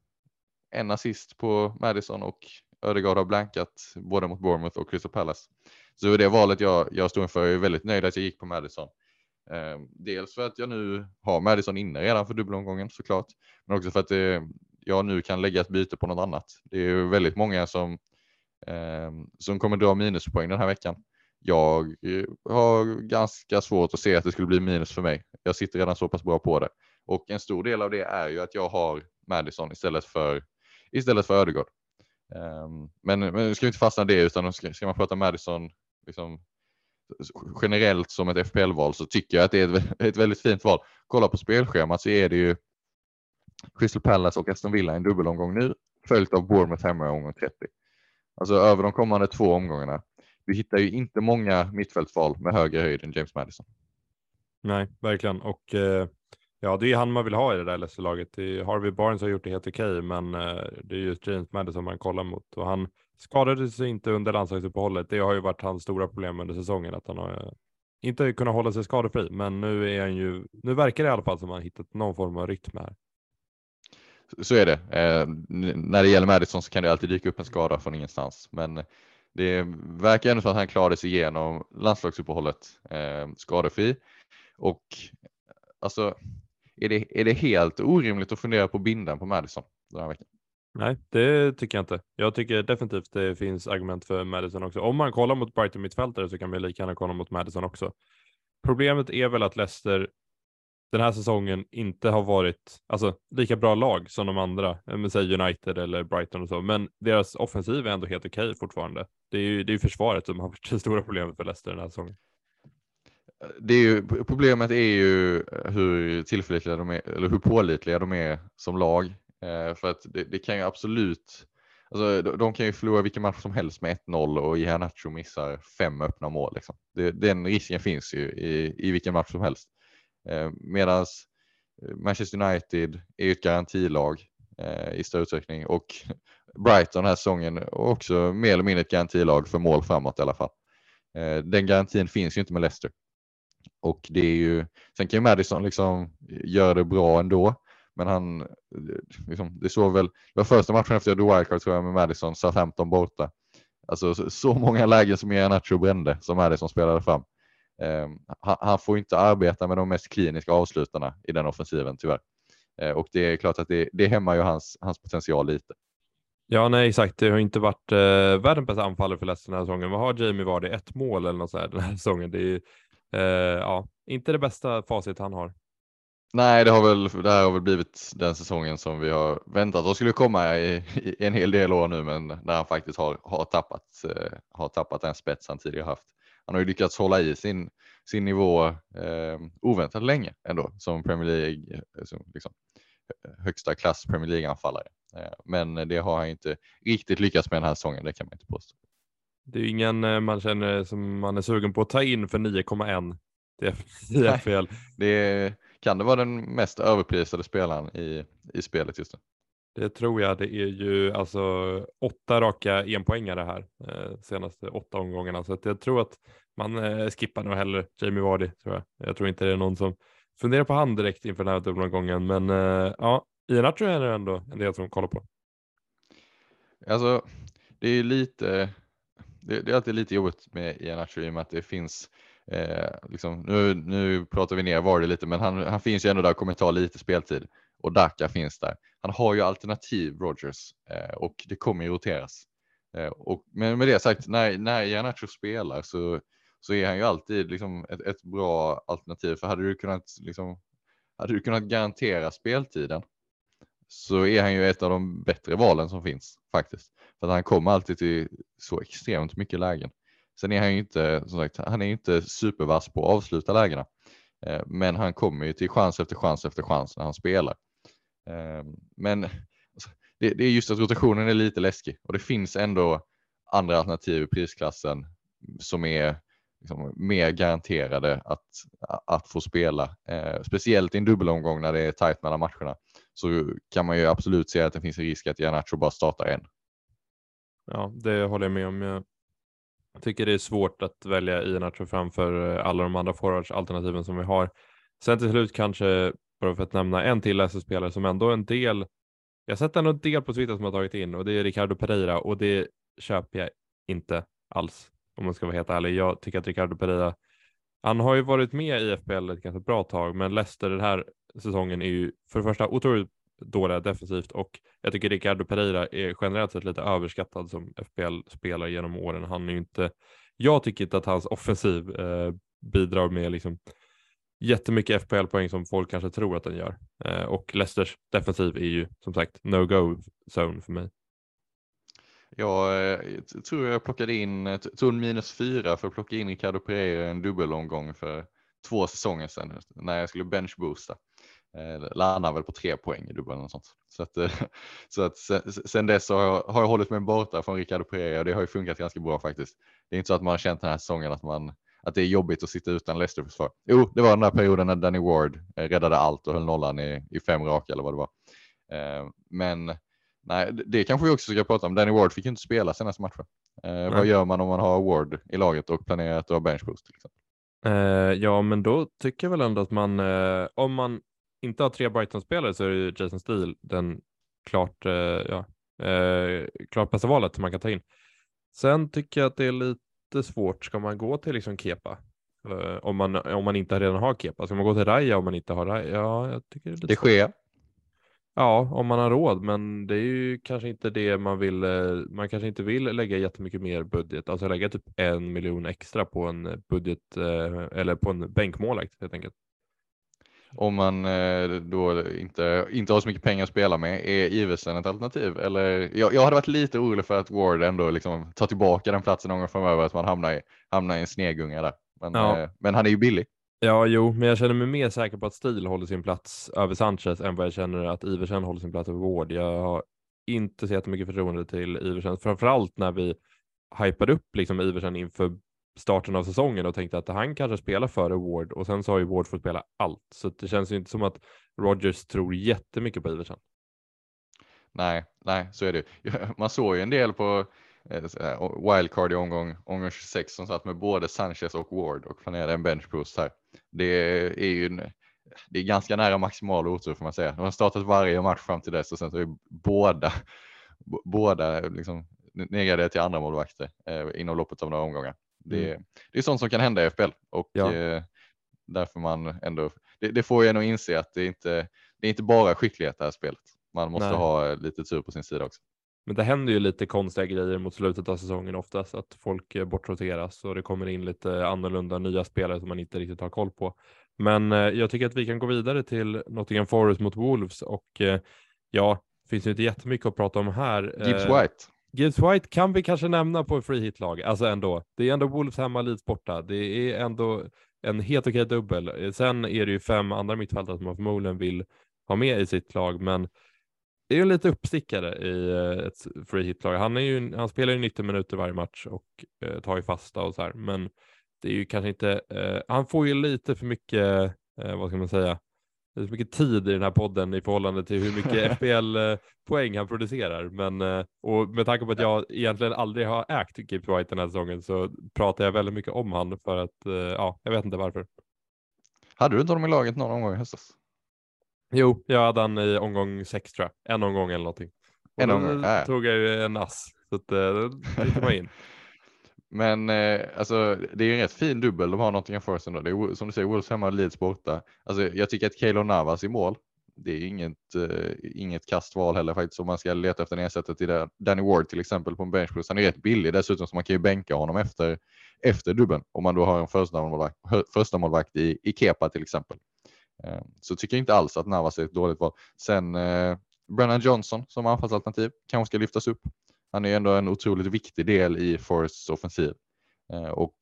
en assist på Madison och Ödegaard har blankat både mot Bournemouth och Crystal Palace. Så det det valet jag, jag stod inför. Jag är väldigt nöjd att jag gick på Madison. Eh, dels för att jag nu har Madison inne redan för dubbelomgången såklart, men också för att det, jag nu kan lägga ett byte på något annat. Det är väldigt många som, eh, som kommer dra minuspoäng den här veckan. Jag eh, har ganska svårt att se att det skulle bli minus för mig. Jag sitter redan så pass bra på det. Och en stor del av det är ju att jag har Madison istället för, istället för Ödegård. Um, men, men nu ska vi inte fastna i det utan ska, ska man prata Madison liksom, generellt som ett FPL-val så tycker jag att det är ett, ett väldigt fint val. Kolla på spelschemat så är det ju Crystal Palace och Aston Villa en dubbelomgång nu följt av Bournemouth hemma i omgång 30. Alltså över de kommande två omgångarna. Vi hittar ju inte många mittfältsval med högre höjd än James Madison. Nej, verkligen. Och eh, Ja, det är han man vill ha i det där Leicester-laget. Harvey Barnes har gjort det helt okej, okay, men eh, det är ju James Madison man kollar mot och han skadade sig inte under landslagsuppehållet. Det har ju varit hans stora problem under säsongen att han har eh, inte kunnat hålla sig skadefri, men nu är han ju. Nu verkar det i alla fall som att han hittat någon form av rytm här. Så är det. Eh, när det gäller Madison så kan det alltid dyka upp en skada från ingenstans, men det verkar ändå som att han klarade sig igenom landslagsuppehållet eh, skadefri och alltså är det, är det helt orimligt att fundera på bindan på Madison den här veckan? Nej, det tycker jag inte. Jag tycker definitivt det finns argument för Madison också. Om man kollar mot Brighton mittfältare så kan man lika gärna kolla mot Madison också. Problemet är väl att Leicester den här säsongen inte har varit alltså, lika bra lag som de andra, eh, med säg United eller Brighton och så, men deras offensiv är ändå helt okej okay fortfarande. Det är ju det är försvaret som har varit det stora problemet för Leicester den här säsongen. det är ju, problemet är ju eh, hur tillförlitliga de är, eller hur pålitliga de är som lag. Eh, för att det, det, kan ju absolut, alltså, de, de, kan ju förlora vilken match som helst med 1-0 och Iheanacho missar fem öppna mål. Liksom. Det, den risken finns ju i, i vilken match som helst. Eh, Medan eh, Manchester United är ett garantilag i större utsträckning och Brighton den här säsongen också mer eller mindre ett garantilag för mål framåt i alla fall. Den garantin finns ju inte med Leicester. Och det är ju, sen kan ju Madison liksom göra det bra ändå, men han, liksom, det såg väl, det var första matchen efter jag wildcard tror jag med Madison, Southampton borta. Alltså så, så många lägen som Iheanacho brände som Madison spelade fram. Eh, han, han, får inte arbeta med de mest kliniska avslutarna i den offensiven tyvärr. Eh, och det är klart att det, det hämmar ju hans, hans potential lite. Ja, nej exakt. Det har inte varit eh, världens bästa anfallare för Leicester den här säsongen. Vad har Jamie Vardy? Ett mål eller något sådär den här säsongen. Det är eh, ja, inte det bästa facit han har. Nej, det har väl, det här har väl blivit den säsongen som vi har väntat och skulle komma i, i en hel del år nu, men där han faktiskt har, har, tappat, eh, har tappat den spets han tidigare haft. Han har ju lyckats hålla i sin, sin nivå eh, oväntat länge ändå som Premier League, eh, som liksom, högsta klass Premier League-anfallare. Eh, men det har han inte riktigt lyckats med den här säsongen, det kan man inte påstå. Det är ingen eh, man känner som man är sugen på att ta in för 9,1 i FPL. Det kan det vara den mest överprisade spelaren i, i spelet just nu? Det tror jag. Det är ju alltså åtta raka enpoängare här eh, senaste åtta omgångarna. Så att jag tror att man eh, skippar nog hellre Jamie Vardy. Tror jag. jag tror inte det är någon som funderar på han direkt inför den här dubbelomgången. Men eh, ja, Iheanacho är det ändå en del som kollar på. Alltså, det är lite, det, det är alltid lite jobbigt med Iheanacho i och med att det finns Eh, liksom, nu, nu pratar vi ner Vardy lite, men han, han finns ju ändå där och kommer ta lite speltid och Daka finns där. Han har ju alternativ Rogers eh, och det kommer ju roteras. Eh, och, men med det sagt, när, när Janacho spelar så, så är han ju alltid liksom ett, ett bra alternativ. För hade du kunnat, liksom, hade du kunnat garantera speltiden så är han ju ett av de bättre valen som finns faktiskt. För att han kommer alltid till så extremt mycket lägen. Sen är han ju inte, som sagt, han är inte supervass på att avsluta lägena. Eh, men han kommer ju till chans efter chans efter chans när han spelar. Ehm, men alltså, det är just att rotationen är lite läskig och det finns ändå andra alternativ i prisklassen som är liksom mer garanterade att, att få spela. Eh, speciellt i en dubbelomgång när det är tajt mellan matcherna så kan man ju absolut se att det finns en risk att Janacho bara startar en. Ja, det håller jag med om. Jag tycker det är svårt att välja Iheanacho framför eh, alla de andra forwardsalternativen som vi har. Sen till slut kanske, bara för att nämna en till SS-spelare som ändå en del, jag har sett ändå en del på Twitter som har tagit in och det är Ricardo Pereira och det köper jag inte alls om man ska vara helt ärlig. Jag tycker att Ricardo Pereira, han har ju varit med i FPL ett ganska bra tag, men Leicester den här säsongen är ju för det första otroligt dåliga defensivt och jag tycker Ricardo Pereira är generellt sett lite överskattad som FPL-spelare genom åren. Han är ju inte, jag tycker inte att hans offensiv eh, bidrar med liksom jättemycket FPL-poäng som folk kanske tror att den gör. Eh, och Leicesters defensiv är ju som sagt no-go zone för mig. Jag eh, tror jag plockade in, eh, tog minus fyra för att plocka in Ricardo Pereira en dubbelomgång för två säsonger sedan när jag skulle benchboosta. Eh, landar väl på tre poäng i dubbeln och sånt. Så att, eh, så att sen, sen dess har jag, har jag hållit mig borta från Ricardo Pereira och det har ju funkat ganska bra faktiskt. Det är inte så att man har känt den här säsongen att, man, att det är jobbigt att sitta utan Leicester försvar. Jo, det var den där perioden när Danny Ward eh, räddade allt och höll nollan i, i fem raka eller vad det var. Men nej, det kanske vi också ska prata om. Danny Ward fick inte spela senaste matchen. Vad gör man om man har Ward i laget och planerar att dra bench boost till exempel? ja, men då tycker jag väl ändå att man, om man inte har tre Brighton-spelare så är det Jason Steele den klart, eh, ja, eh, klart bästa valet som man kan ta in. Sen tycker jag att det är lite svårt. Ska man gå till liksom Kepa? Eh, om, man, om man inte redan har Kepa. Ska man gå till Raja om man inte har Raja? Ja, jag tycker det är lite Det sker. Ja, om man har råd, men det är ju kanske inte det man vill. Eh, man kanske inte vill lägga jättemycket mer budget, alltså lägga typ en miljon extra på en budget eh, eller på en bänkmålvakt helt enkelt om man eh, då inte, inte har så mycket pengar att spela med, är Iversen ett alternativ? Eller, jag, jag hade varit lite orolig för att Ward ändå liksom tar tillbaka den platsen någon gång framöver, att man hamnar i, hamnar i en snegunga där. Men, Ja. eh, men han är ju billig. Ja, jo, men jag känner mig mer säker på att Stil håller sin plats över Sanchez än vad jag känner att Iversen håller sin plats över Ward. Jag har inte så jättemycket förtroende till Iversen, framförallt när vi hypade upp liksom Iversen inför starten av säsongen och tänkte att han kanske spelar före Ward och sen så har ju Ward fått spela allt. Så det känns ju inte som att Rogers tror jättemycket på Iversen. Nej, nej, så är det. Man såg ju en del på eh, wildcard i omgång, omgång 26 som satt med både Sanchez och Ward och planerade en bench boost här. Det är ju en, det är ganska nära maximal otur får man säga. De har startat varje match fram till dess och sen så är båda, båda liksom nedgraderade till andra målvakter eh, inom loppet av några omgångar. Det, det är sånt som kan hända i FBL och Ja. eh, därför man ändå, det, det får en att inse att det inte, det är inte bara skicklighet det här spelet. Man måste Nej. ha lite tur på sin sida också. Men det händer ju lite konstiga grejer mot slutet av säsongen oftast, att folk eh, bortroteras och det kommer in lite annorlunda nya spelare som man inte riktigt har koll på. Men eh, jag tycker att vi kan gå vidare till Nottingham Forest mot Wolves och eh, ja, finns ju inte jättemycket att prata om här. Gibbs White. Gibbs White kan vi kanske nämna på free hit-lag, alltså ändå. Det är ändå Wolves hemma, Leeds borta. Det är ändå en helt okej dubbel. Sen är det ju fem andra mittfältare som man förmodligen vill ha med i sitt lag, men det är ju lite uppstickare i eh, ett free hit-lag. Han, är ju, han spelar ju 90 minuter varje match och eh, tar ju fasta och så här, men det är ju kanske inte, eh, han får ju lite för mycket, eh, vad ska man säga, lite för mycket tid i den här podden i förhållande till hur mycket FPL-poäng han producerar. Men, eh, och med tanke på att jag egentligen aldrig har ägt Gibbs White den här säsongen så pratar jag väldigt mycket om han för att, eh, ja, jag vet inte varför. Hade du inte honom i laget någon gång i höstas? Jo, jag hade han i omgång sex tror jag, en omgång eller någonting. Och En omgång, äh. tog jag ju en ass, så att, eh, gick man in. Men eh, alltså, det är ju en rätt fin dubbel de har Nottingham Forest ändå. Det är som du säger, Wolves hemma och Leeds borta. Alltså, jag tycker att Keylor Navas i mål, det är inget, eh, inget kastval heller faktiskt om man ska leta efter en ersättare till det. Danny Ward till exempel på en bench. Han är rätt billig dessutom så man kan ju bänka honom efter, efter dubbeln om man då har en första målvakt, första målvakt i, i Kepa till exempel. Eh, så tycker jag inte alls att Navas är ett dåligt val. Sen eh, Brennan Johnson som anfallsalternativ kanske ska lyftas upp. Han är ju ändå en otroligt viktig del i Forests offensiv. Eh, och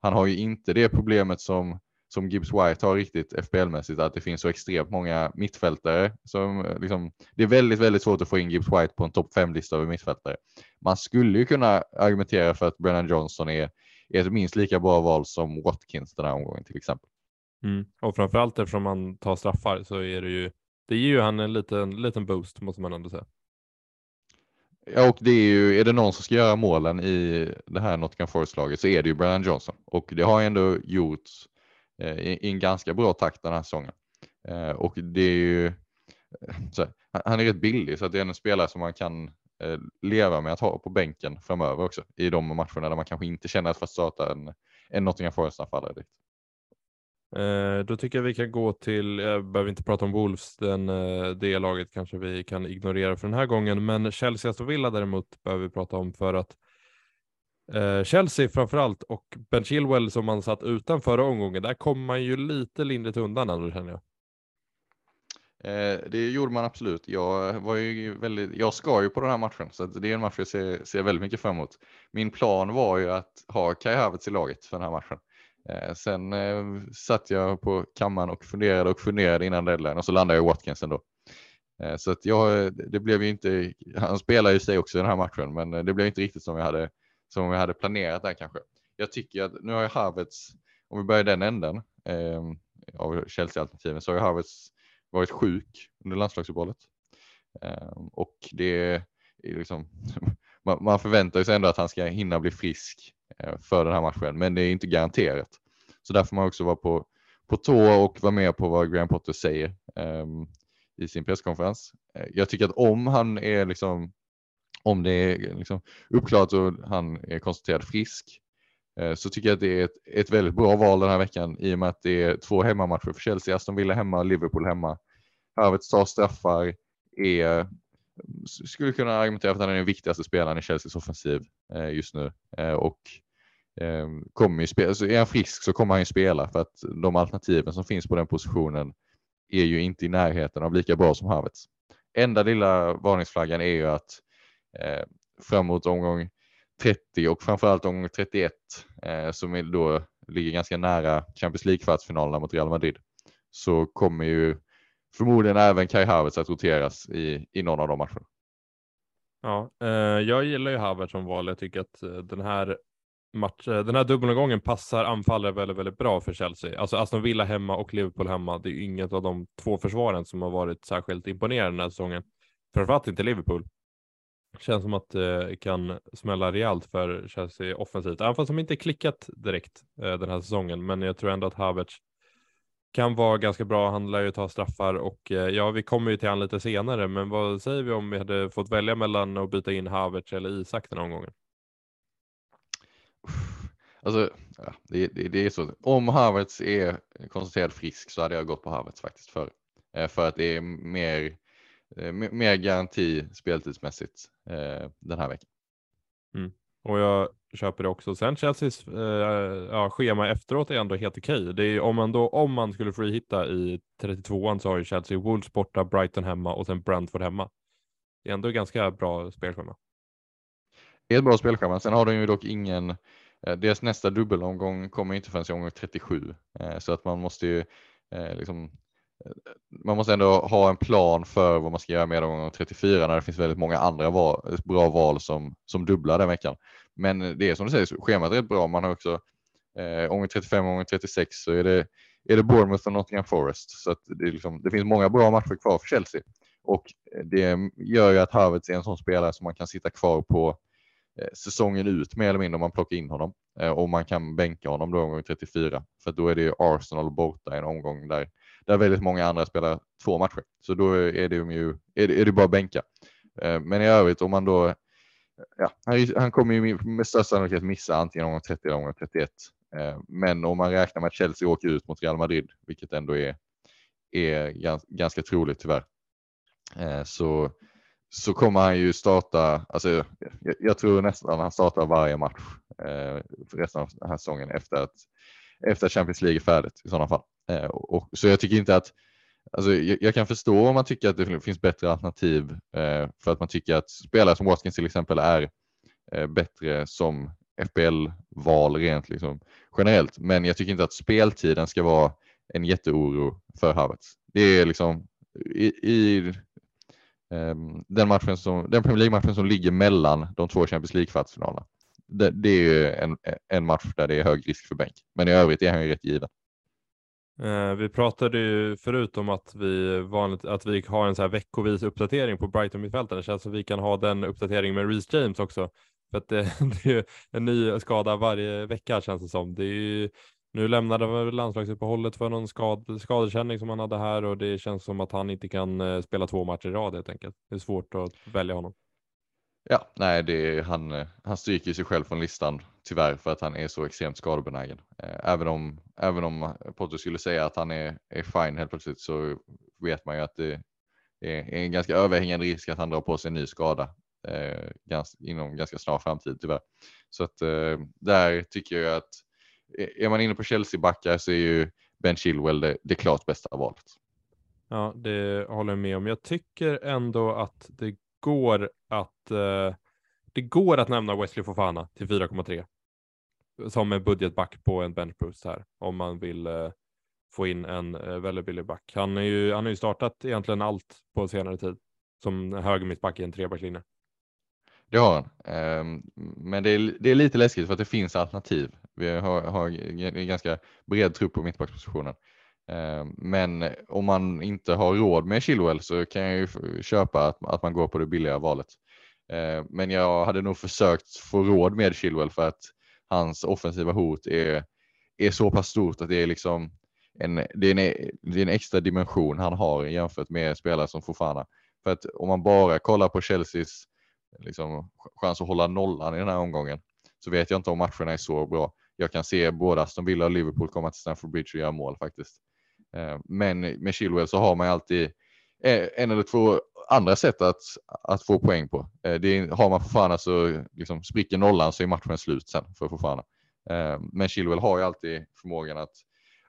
han har ju inte det problemet som, som Gibbs White har riktigt FBL-mässigt, att det finns så extremt många mittfältare. Som, eh, liksom, det är väldigt, väldigt svårt att få in Gibbs White på en topp 5-lista över mittfältare. Man skulle ju kunna argumentera för att Brennan Johnson är, är ett minst lika bra val som Watkins den här omgången till exempel. Mm. Och framförallt eftersom han tar straffar så är det ju, det ger ju han en liten, liten boost måste man ändå säga. Ja, och det är ju, är det någon som ska göra målen i det här Nottingham Forest-laget så är det ju Brian Johnson och det har ändå gjorts eh, i, i en ganska bra takt den här säsongen. Eh, och det är ju, eh, så, här, han- han är rätt billig så att det är en spelare som man kan eh, leva med att ha på bänken framöver också i de matcherna där man kanske inte känner att få starta en, en Nottingham Forest-anfallare. direkt. Eh, då tycker jag vi kan gå till, jag behöver inte prata om Wolves, den, eh, det laget kanske vi kan ignorera för den här gången, men Chelsea och Villa däremot behöver vi prata om för att eh, Chelsea framförallt och Ben Chilwell som man satt utan förra omgången, där kom man ju lite lindrigt undan ändå känner jag. Eh, det gjorde man absolut. Jag, var ju väldigt, jag ska ju på den här matchen så det är en match jag ser, ser väldigt mycket fram emot. Min plan var ju att ha Kai Havertz i laget för den här matchen. Eh, sen eh, satt jag på kammaren och funderade och funderade innan deadline och så landade jag i Watkins ändå. Eh, så att jag, det blev ju inte, han spelar ju sig också i den här matchen men eh, det blev inte riktigt som jag hade, som jag hade planerat där kanske. Jag tycker att nu har jag Havertz, om vi börjar den änden eh, av Chelsea-alternativen så har ju Havertz varit sjuk under landslagsuppehållet. Eh, och det är liksom, man, man förväntar sig ändå att han ska hinna bli frisk Eh, för den här matchen, men det är inte garanterat. Så där får man också vara på, på tå och vara med på vad Graham Potter säger eh, i sin presskonferens. Eh, jag tycker att om han är liksom, om det är liksom uppklarat och han är konstaterad frisk, eh, så tycker jag att det är ett, ett väldigt bra val den här veckan i och med att det är två hemmamatcher för Chelsea, Aston Villa hemma och Liverpool hemma. Havertz tar straffar, är, skulle kunna argumentera för att han är den viktigaste spelaren i Chelseas offensiv eh, just nu. Eh, och eh, kommer ju spela, så alltså är han frisk så kommer han ju spela för att de alternativen som finns på den positionen är ju inte i närheten av lika bra som Havertz. Enda lilla varningsflaggan är ju att eh, framåt omgång 30 och framförallt omgång 31 eh, som då ligger ganska nära Champions League-kvartsfinalerna mot Real Madrid, så kommer ju förmodligen även Kai Havertz att roteras i, i någon av de matcherna. Ja, eh, jag gillar ju Havertz som val. Jag tycker att eh, den här match, eh, den här dubbelomgången passar anfallare väldigt, väldigt bra för Chelsea. Alltså Aston Villa hemma och Liverpool hemma. Det är ju inget av de två försvaren som har varit särskilt imponerande den här säsongen. Framförallt inte Liverpool. Känns som att det kan smälla rejält för Chelsea offensivt, även fast de inte klickat direkt eh, den här säsongen. Men jag tror ändå att Havertz kan vara ganska bra. Han lär ju ta straffar och ja, vi kommer ju till han lite senare. Men vad säger vi om vi hade fått välja mellan att byta in Havertz eller Isak den här omgången? Alltså, ja, det, det, det, är så. Om Havertz är konstaterad frisk så hade jag gått på Havertz faktiskt för. Eh, för att det är mer, eh, mer garanti speltidsmässigt eh, den här veckan. Mm. Och jag köper det också. Sen Chelseas eh, ja, schema efteråt är ändå helt okej. Det är om man då, om man skulle freehitta i 32an så har ju Chelsea Wolves borta, Brighton hemma och sen Brentford hemma. Det är ändå ganska bra spelschema. Det är ett bra spelschema. Sen har de ju dock ingen, eh, deras nästa dubbelomgång kommer inte förrän i omgång 37. Eh, så att man måste ju eh, liksom man måste ändå ha en plan för vad man ska göra med omgång 34 när det finns väldigt många andra val, bra val som, som dubblar den veckan. Men det är som du säger, schemat är rätt bra. Man har också eh, omgång 35 och omgång 36 så är det, är det Bournemouth och Nottingham Forest. Så att det, liksom, det finns många bra matcher kvar för Chelsea. Och det gör ju att Havertz är en sån spelare som man kan sitta kvar på Eh, säsongen ut mer eller mindre om man plockar in honom. Eh, och man kan bänka honom då omgång 34. För då är det Arsenal borta i en omgång där där väldigt många andra spelar två matcher. Så då är det ju är det, är det bara att bänka. Eh, men i övrigt om man då, ja, han, han kommer ju med största sannolikhet missa antingen omgång 30 eller omgång 31. Men om man räknar med att Chelsea åker ut mot Real Madrid, vilket ändå är, är ganska troligt tyvärr, så, så kommer han ju starta, alltså jag, jag tror nästan han startar varje match för resten av den här säsongen efter att, efter att Champions League är färdigt i sådana fall. Eh, och, så jag tycker inte att, alltså, jag, jag, kan förstå om man tycker att det finns bättre alternativ eh, för att man tycker att spelare som Watkins till exempel är eh, bättre som FPL-val rent liksom, generellt. Men jag tycker inte att speltiden ska vara en jätteoro för Havertz. Det är liksom i, i Ehm, den, matchen som, den Premier League-matchen som ligger mellan de två Champions League-kvartsfinalerna. Det, det, är ju en, en match där det är hög risk för bänk. Men i övrigt är han ju rätt given. Eh, vi pratade ju förut om att vi, vanligt, att vi har en så här veckovis uppdatering på Brighton-mittfältet, Det känns som att vi kan ha den uppdateringen med Reece James också. För att det, det är ju en ny skada varje vecka känns det som. Det är ju, nu lämnade väl landslagsuppehållet för någon skad, skadekänning som han hade här och det känns som att han inte kan eh, spela två matcher i rad helt enkelt. Det är svårt att välja honom. Ja, nej, det är, han, eh, han stryker sig själv från listan tyvärr för att han är så extremt skadebenägen. Eh, även om, även om Potter skulle säga att han är, är fine helt plötsligt så vet man ju att det är en ganska överhängande risk att han drar på sig en ny skada eh, ganska, inom ganska snar framtid tyvärr. Så att eh, där tycker jag att är man inne på Chelsea-backar så är ju Ben Chilwell det, det klart bästa valet. Ja, det håller jag med om. Jag tycker ändå att det går att eh, det går att nämna Wesley Fofana till 4,3 som en budgetback på en benchboost här om man vill eh, få in en eh, väldigt billig back. Han, är ju, han har ju startat egentligen allt på senare tid som höger mittback i en trebackslinje. Det har han, ehm, men det är, det är lite läskigt för att det finns alternativ. Vi har, har en ganska bred trupp på mittbackspositionen. Eh, men om man inte har råd med Chilwell så kan jag ju köpa att, att man går på det billiga valet. Eh, men jag hade nog försökt få råd med Chilwell för att hans offensiva hot är, är så pass stort att det är liksom en, det är en, det är en extra dimension han har jämfört med spelare som Fofana. För att om man bara kollar på Chelseas liksom, chans att hålla nollan i den här omgången så vet jag inte om matcherna är så bra. Jag kan se både Aston Villa och Liverpool komma till Stamford Bridge och göra mål faktiskt. Eh, men med Chilwell så har man alltid en eller två andra sätt att, att få poäng på. Eh, det har man Fofana så alltså liksom spricker nollan så är matchen slut sen för Fofana. Eh, men Chilwell har ju alltid förmågan att,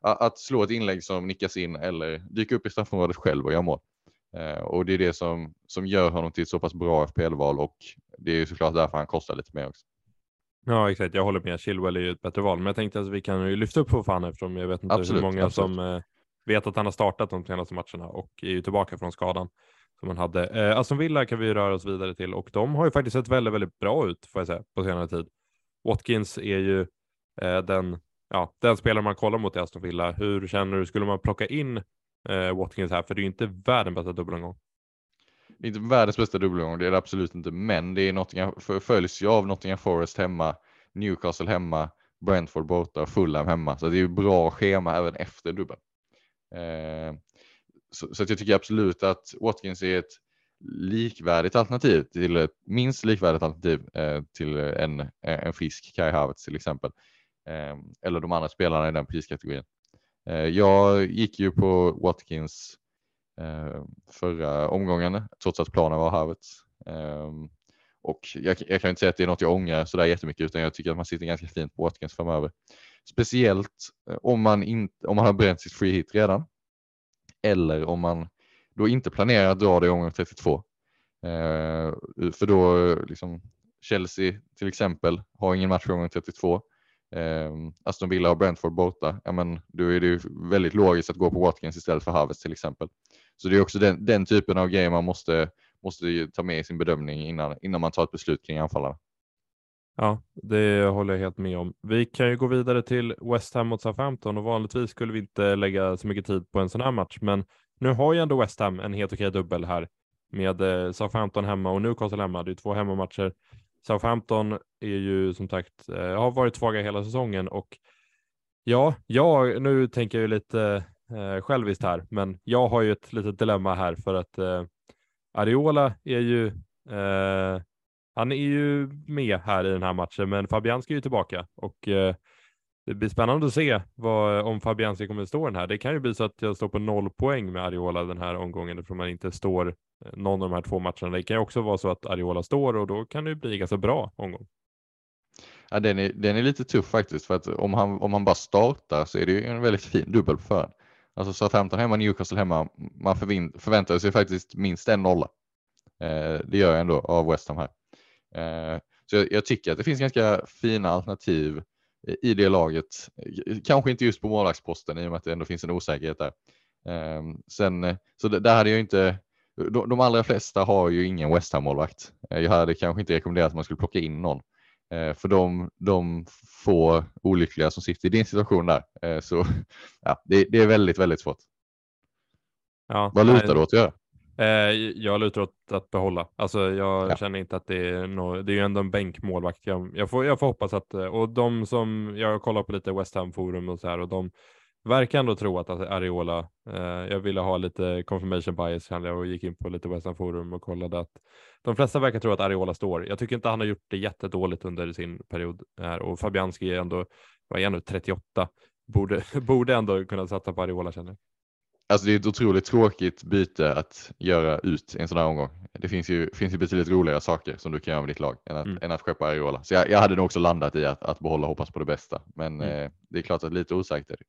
att slå ett inlägg som nickas in eller dyka upp i straffområdet själv och göra mål. Och det är det som, som gör honom till ett så pass bra FPL-val och det är såklart därför han kostar lite mer också. Ja exakt, jag håller med. Chilwell är ju ett bättre val, men jag tänkte att vi kan ju lyfta upp Fofana eftersom jag vet inte Absolut, hur många absolut. som eh, vet att han har startat de senaste matcherna och är ju tillbaka från skadan som han hade. Eh, Aston Villa kan vi röra oss vidare till och de har ju faktiskt sett väldigt, väldigt bra ut får jag säga på senare tid. Watkins är ju eh, den, ja, den spelare man kollar mot i Aston Villa. Hur känner du, skulle man plocka in eh, Watkins här? För det är ju inte världens bästa dubbelomgång. Inte världens bästa dubbelomgång, det är det absolut inte, men det är Nottingham, följs ju av Nottingham Forest hemma, Newcastle hemma, Brentford borta och Fulham hemma. Så det är ju bra schema även efter dubbeln. Eh, så, så jag tycker absolut att Watkins är ett likvärdigt alternativ till ett minst likvärdigt alternativ eh, till en, en frisk Kai Havertz till exempel. Eh, eller de andra spelarna i den priskategorin. Eh, jag gick ju på Watkins eh, Eh, förra omgången trots att planen var Havertz. Eh, och jag, jag kan inte säga att det är något jag ångrar sådär jättemycket utan jag tycker att man sitter ganska fint på Watkins framöver. Speciellt eh, om man, inte, om man har bränt sitt free hit redan. Eller om man då inte planerar att dra det i omgång 32. Eh, för då liksom Chelsea till exempel har ingen match i omgång 32. Eh, Aston Villa och Brentford borta. Ja, men då är det ju väldigt logiskt att gå på Watkins istället för Havertz till exempel. Så det är också den, den typen av grejer man måste, måste ta med i sin bedömning innan, innan man tar ett beslut kring anfallarna. Ja, det håller jag helt med om. Vi kan ju gå vidare till West Ham mot Southampton och vanligtvis skulle vi inte lägga så mycket tid på en sån här match, men nu har ju ändå West Ham en helt okej dubbel här med eh, Southampton hemma och Newcastle hemma. Det är två hemmamatcher. Southampton är ju som sagt eh, har varit svaga hela säsongen och ja, ja, nu tänker jag ju lite eh, själviskt här, men jag har ju ett litet dilemma här för att eh, Ariola är ju eh, han är ju med här i den här matchen, men Fabianski är ju tillbaka och eh, det blir spännande att se vad, om Fabianski kommer att stå den här. Det kan ju bli så att jag står på noll poäng med Ariola den här omgången eftersom man inte står eh, någon av de här två matcherna. Det kan ju också vara så att Ariola står och då kan det ju bli ganska bra omgång. Ja, den, är, den är lite tuff faktiskt för att om han, om han bara startar så är det ju en väldigt fin dubbel på förhand. Alltså Southampton hemma, Newcastle hemma, man förväntar sig faktiskt minst en nolla. Eh, det gör jag ändå av West Ham här. Eh, så jag, jag tycker att det finns ganska fina alternativ i det laget. Kanske inte just på målvaktsposten i och med att det ändå finns en osäkerhet där. Eh, sen, så det, där hade jag inte, de, de allra flesta har ju ingen West Ham-målvakt. Eh, jag hade kanske inte rekommenderat att man skulle plocka in någon. Eh, för de, de få olyckliga som sitter i din situation där. Eh, så ja, det, det är väldigt, väldigt svårt. Ja, Vad nej, lutar du åt att göra? Eh, jag lutar åt att behålla. Alltså jag Ja. känner inte att det är no, det är ju ändå en bänkmålvakt. Jag, jag, får, jag får hoppas att, eh, och de som, jag kollar på lite West Ham forum och så här och de verkar ändå tro att Ariola, eh, jag ville ha lite confirmation bias kände jag och gick in på lite West Ham forum och kollade att de flesta verkar tro att Ariola står. Jag tycker inte han har gjort det jättedåligt under sin period här och Fabianski är ändå, vad är han nu, 38. Borde, borde ändå kunna satsa på Ariola känner jag. Alltså det är ett otroligt tråkigt byte att göra ut en sån här omgång. Det finns ju, finns ju betydligt roligare saker som du kan göra med ditt lag än att, Mm. än att skeppa Ariola. Så jag, jag hade nog också landat i att, att behålla och hoppas på det bästa. Men Mm. eh, det är klart att lite osäkert är det.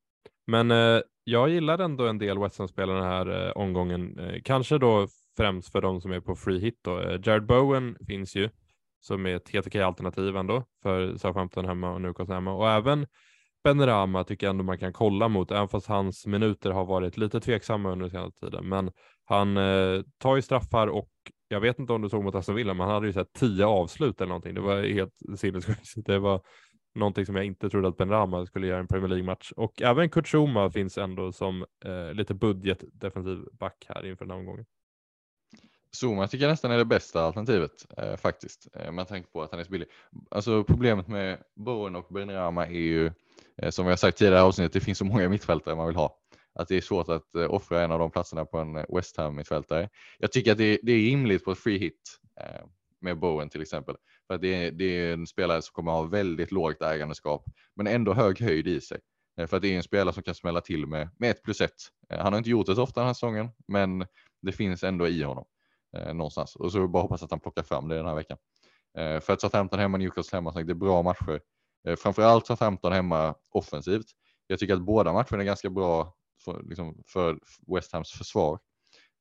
Men eh, jag gillar ändå en del West Ham-spelare den här eh, omgången. Eh, kanske då främst för de som är på free hit. Då. Eh, Jared Bowen finns ju som är ett helt okej alternativ ändå för Southampton hemma och Newcastle hemma. Och även Ben Rama tycker jag ändå man kan kolla mot, även fast hans minuter har varit lite tveksamma under senare senaste tiden. Men han eh, tar ju straffar och jag vet inte om du såg mot Aston Villa, men han hade ju sett tio avslut eller någonting. Det var helt sinnessjukt. Det var någonting som jag inte trodde att Ben Rama skulle göra i en Premier League-match. Och även Kurt Zuma finns ändå som eh, lite budgetdefensiv back här inför den här omgången. Zuma tycker jag nästan är det bästa alternativet eh, faktiskt. Eh, med tanke på att han är så billig. Alltså problemet med Bowen och Benrahma är ju eh, Eh, som jag sagt tidigare i avsnittet, det finns så många mittfältare man vill ha. Att det är svårt att eh, offra en av de platserna på en eh, West Ham mittfältare. Jag tycker att det, det är rimligt på ett free hit med Bowen till exempel. För att det är, det är en spelare som kommer ha väldigt lågt ägandeskap men ändå hög höjd i sig. För att det är en spelare som kan smälla till med, med ett plus ett. Han har inte gjort det så ofta den här säsongen men det finns ändå i honom eh, någonstans. Och så bara hoppas att han plockar fram det den här veckan. Eh, för att Southampton hemma, Newcastle hemma, det är bra matcher. Eh, framförallt framförallt Southampton hemma offensivt. Jag tycker att båda matcherna är ganska bra för, liksom, för West Hams försvar.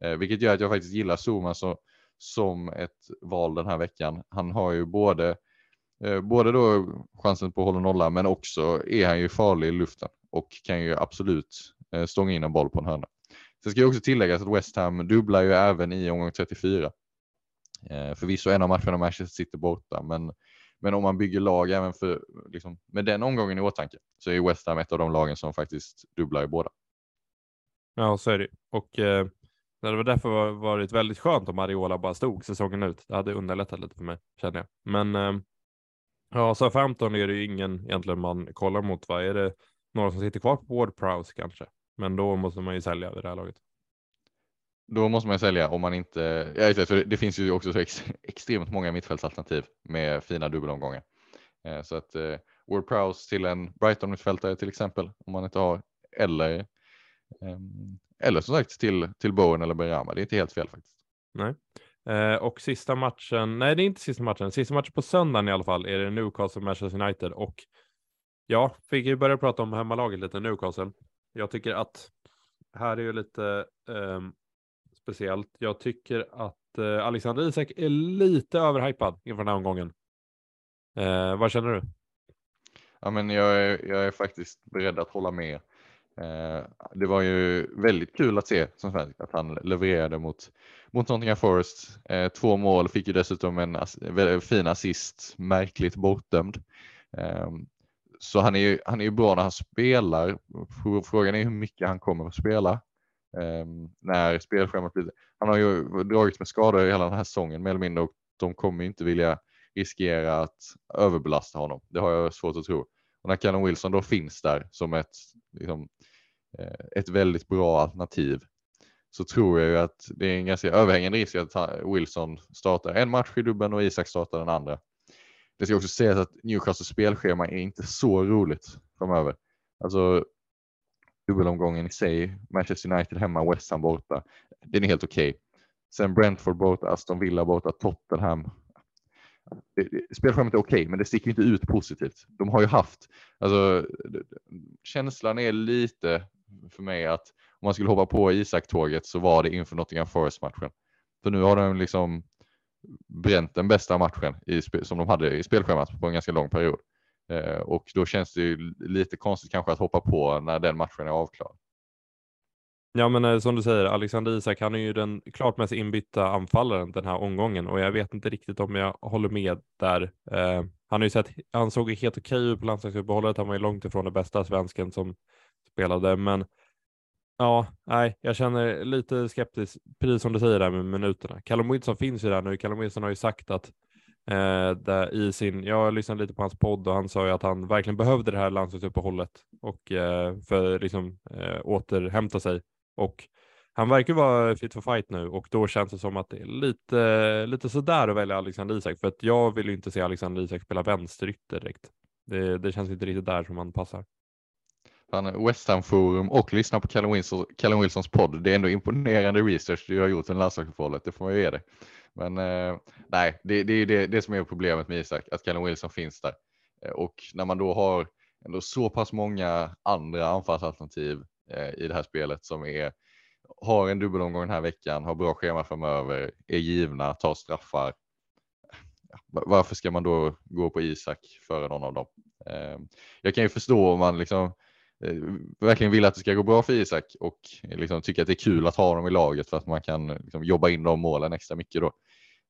Eh, vilket gör att jag faktiskt gillar Zuma så, som ett val den här veckan. Han har ju både Eh, både då chansen på att hålla nolla, men också är han ju farlig i luften och kan ju absolut eh, stånga in en boll på en hörna. Sen ska jag också tillägga att West Ham dubblar ju även i omgång 34. Eh, förvisso en av matcherna Manchester City borta, men, men om man bygger lag även för, liksom, med den omgången i åtanke så är West Ham ett av de lagen som faktiskt dubblar i båda. Ja, så är det. Och eh, det hade därför varit väldigt skönt om Ariola bara stod säsongen ut. Det hade underlättat lite för mig, känner jag. Men eh, ja, så 15 är det ju ingen egentligen man kollar mot. Vad är det? Några som sitter kvar på Ward Prowse kanske, men då måste man ju sälja vid det här laget. Då måste man sälja om man inte, ja, för det finns ju också så ex, extremt många mittfältsalternativ med fina dubbelomgångar. Eh, så att eh, Ward Prowse till en Brighton mittfältare till exempel om man inte har, eller eh, eller som sagt till, till Bowen eller Berama. Det är inte helt fel faktiskt. Nej. Eh, och sista matchen, nej det är inte sista matchen, sista matchen på söndagen i alla fall är det Newcastle Manchester United och ja, fick ju börja prata om hemmalaget lite, Newcastle. Jag tycker att här är ju lite um, speciellt. Jag tycker att eh, Alexander Isak är lite överhypad inför den här omgången. Eh, vad känner du? Ja, men jag är, jag är faktiskt beredd att hålla med. Eh, det var ju väldigt kul att se som svensk att han levererade mot, mot Nottingham Forest. Eh, två mål, fick ju dessutom en väldigt fin assist, märkligt bortdömd. Eh, så han är ju, han är ju bra när han spelar. Frågan är hur mycket han kommer att spela. Ehm, när spelschemat blir... Han har ju dragits med skador hela den här säsongen mer eller mindre och de kommer inte vilja riskera att överbelasta honom. Det har jag svårt att tro. Och när Callum Wilson då finns där som ett liksom, Eh, ett väldigt bra alternativ så tror jag ju att det är en ganska överhängande risk att Wilson startar en match i dubben och Isak startar den andra. Det ska också sägas att Newcastles spelschema är inte så roligt framöver. Alltså dubbelomgången i sig, Manchester United hemma, West Ham borta, den är helt okej. Okay. Sen Brentford borta, Aston Villa borta, Tottenham. Spelschemat är okej, okay, men det sticker inte ut positivt. De har ju haft, alltså känslan är lite för mig att om man skulle hoppa på Isak-tåget så var det inför Nottingham Forest-matchen. För nu har de liksom bränt den bästa matchen i, som de hade i spelschemat på en ganska lång period. Eh, och då känns det ju lite konstigt kanske att hoppa på när den matchen är avklarad. Ja, men eh, som du säger, Alexander Isak, han är ju den klart mest inbytta anfallaren den här omgången och jag vet inte riktigt om jag håller med där. Eh, han har ju sett, han såg helt okej ut på landslagsuppehållet. Han var ju långt ifrån den bästa svensken som spelade, men ja, nej, jag känner lite skeptisk, precis som du säger där med minuterna. Callum Wilson finns ju där nu. Callum Wilson har ju sagt att eh, där i sin, jag lyssnade lite på hans podd och han sa ju att han verkligen behövde det här landslagsuppehållet och eh, för liksom eh, återhämta sig och han verkar vara fit for fight nu och då känns det som att det är lite, lite sådär att välja Alexander Isak för att jag vill ju inte se Alexander Isak spela vänsterytter direkt. Det, det känns inte riktigt där som han passar West Ham Forum och lyssna på Callum, Wilson, Callum Wilsons podd. Det är ändå imponerande research du har gjort under landslagsuppehållet, det får man ju ge dig. Men eh, nej, det, det är det, det som är problemet med Isak, att Callum Wilson finns där. Eh, och när man då har ändå så pass många andra anfallsalternativ eh, i det här spelet som är, har en dubbelomgång den här veckan, har bra schema framöver, är givna, tar straffar. Varför ska man då gå på Isak före någon av dem? Eh, jag kan ju förstå om man liksom Eh, verkligen vill att det ska gå bra för Isak och liksom tycker att det är kul att ha dem i laget för att man kan liksom jobba in de målen extra mycket då.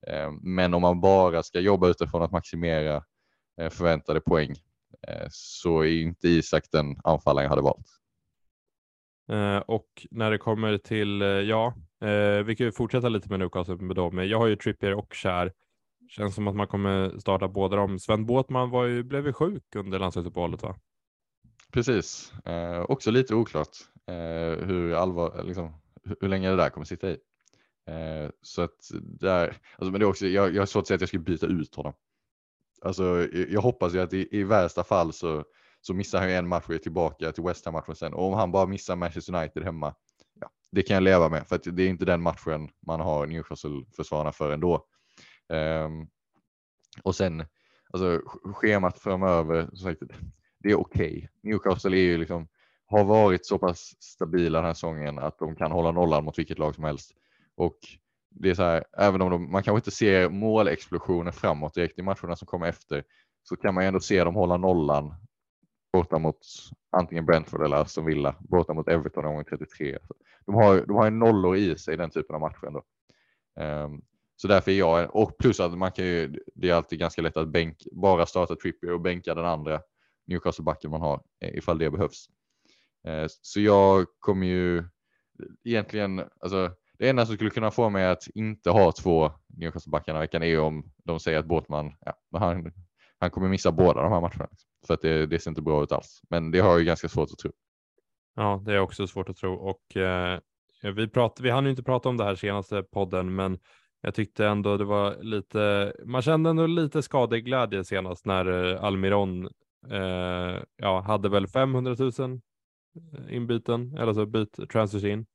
Eh, men om man bara ska jobba utifrån att maximera eh, förväntade poäng så är inte Isak den anfallaren jag hade valt. Och när det kommer till, ja, vi kan ju fortsätta lite med Newcastle med dem. Jag har ju Trippier och Kär. Känns som att man kommer starta båda dem. Sven Båtman var ju, blev ju sjuk under landslagsuppehållet va? Precis, eh, också lite oklart eh, hur, allvar, liksom, hur länge det där kommer sitta i. Eh, så att där, alltså, men det är också, jag, jag har svårt att säga att jag skulle byta ut honom. Alltså, jag hoppas ju att i, i värsta fall så, så missar han en match och är tillbaka till West Ham-matchen sen. Och om han bara missar Manchester United hemma, ja, det kan jag leva med. För att det är inte den matchen man har Newcastle-försvararna för ändå. Um, och sen, alltså schemat framöver, som sagt, det är okej. Okay. Newcastle är ju liksom, har varit så pass stabila den här säsongen att de kan hålla nollan mot vilket lag som helst. Och det är så här, även om de, man kanske inte ser målexplosioner framåt direkt i matcherna som kommer efter, så kan man ju ändå se dem hålla nollan borta mot antingen Brentford eller Aston Villa, borta mot Everton gång 33. De har, de har ju nollor i sig i den typen av matcher ändå. Um, så därför är jag, och plus att man kan ju, det är alltid ganska lätt att bänk, bara starta Trippier och bänka den andra Newcastle-backen man har eh, ifall det behövs. Eh, så jag kommer ju egentligen, alltså det enda som skulle kunna få mig att inte ha två Newcastle-backarna i veckan är om de säger att Båtman, ja, han, han kommer missa båda de här matcherna. Liksom. För att det, det ser inte bra ut alls. Men det har jag ganska svårt att tro. Ja, det är också svårt att tro. Och eh, vi, prat, vi hann ju inte prata om det här senaste podden, men jag tyckte ändå det var lite, man kände ändå lite skadeglädje senast när eh, Almiron eh, ja, hade väl 500 000 eh, inbyten, eller så byt transfers in.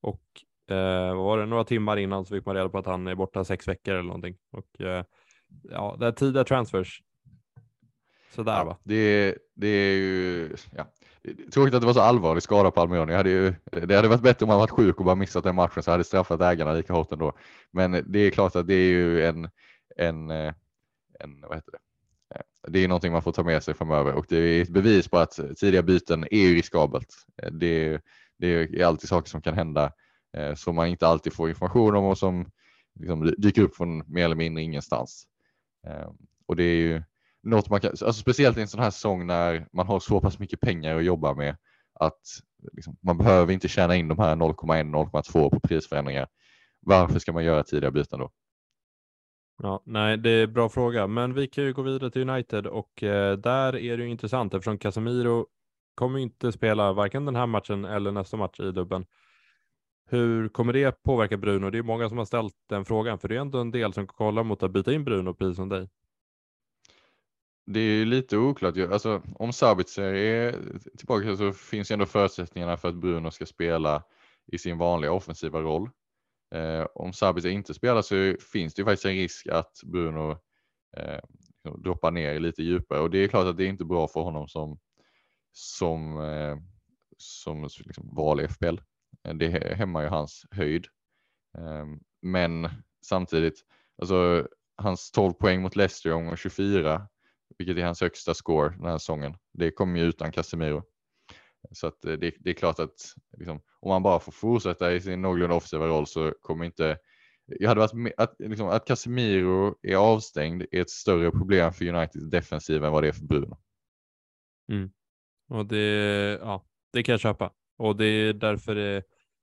Och eh, var det några timmar innan så fick man reda på att han är borta sex veckor eller någonting. Och eh, ja, det är tidiga transfers. Sådär ja, va? Det, det är ju, ja. Tråkigt att det var så allvarlig skada på Almiron. Jag hade ju, det hade varit bättre om han varit sjuk och bara missat den matchen så hade straffat ägarna lika hårt ändå. Men det är klart att det är ju en, en, en vad heter det? Det är någonting man får ta med sig framöver och det är ett bevis på att tidiga byten är riskabelt. Det, det är alltid saker som kan hända eh, som man inte alltid får information om och som liksom dyker upp från mer eller mindre ingenstans. Eh, och det är ju något man kan, alltså speciellt i en sån här säsong när man har så pass mycket pengar att jobba med att liksom, man behöver inte tjäna in de här 0,1-0,2 på prisförändringar. Varför ska man göra tidiga byten då? Ja, nej, det är bra fråga, men vi kan ju gå vidare till United och eh, där är det ju intressant eftersom Casemiro kommer inte spela varken den här matchen eller nästa match i dubben. Hur kommer det påverka Bruno? Det är många som har ställt den frågan, för det är ändå en del som kollar mot att byta in Bruno precis som dig. Det är lite oklart. Alltså, om Sabitzer är tillbaka så finns ju ändå förutsättningarna för att Bruno ska spela i sin vanliga offensiva roll. Eh, om Sabitzer inte spelar så finns det ju faktiskt en risk att Bruno eh, liksom droppar ner lite djupare och det är klart att det är inte bra för honom som, som, eh, som liksom val i FPL. Det hämmar ju hans höjd. Ehm, men samtidigt, alltså hans 12 poäng mot Leicester i omgång 24, vilket är hans högsta score den här säsongen, det kommer ju utan Casemiro. Så att eh, det, det är klart att liksom, om man bara får fortsätta i sin någorlunda offensiva roll så kommer inte jag hade varit att, liksom, att Casemiro är avstängd är ett större problem för Uniteds defensiv än vad det är för Bruno. Mm. Och det, ja, det kan jag köpa. Och det är därför det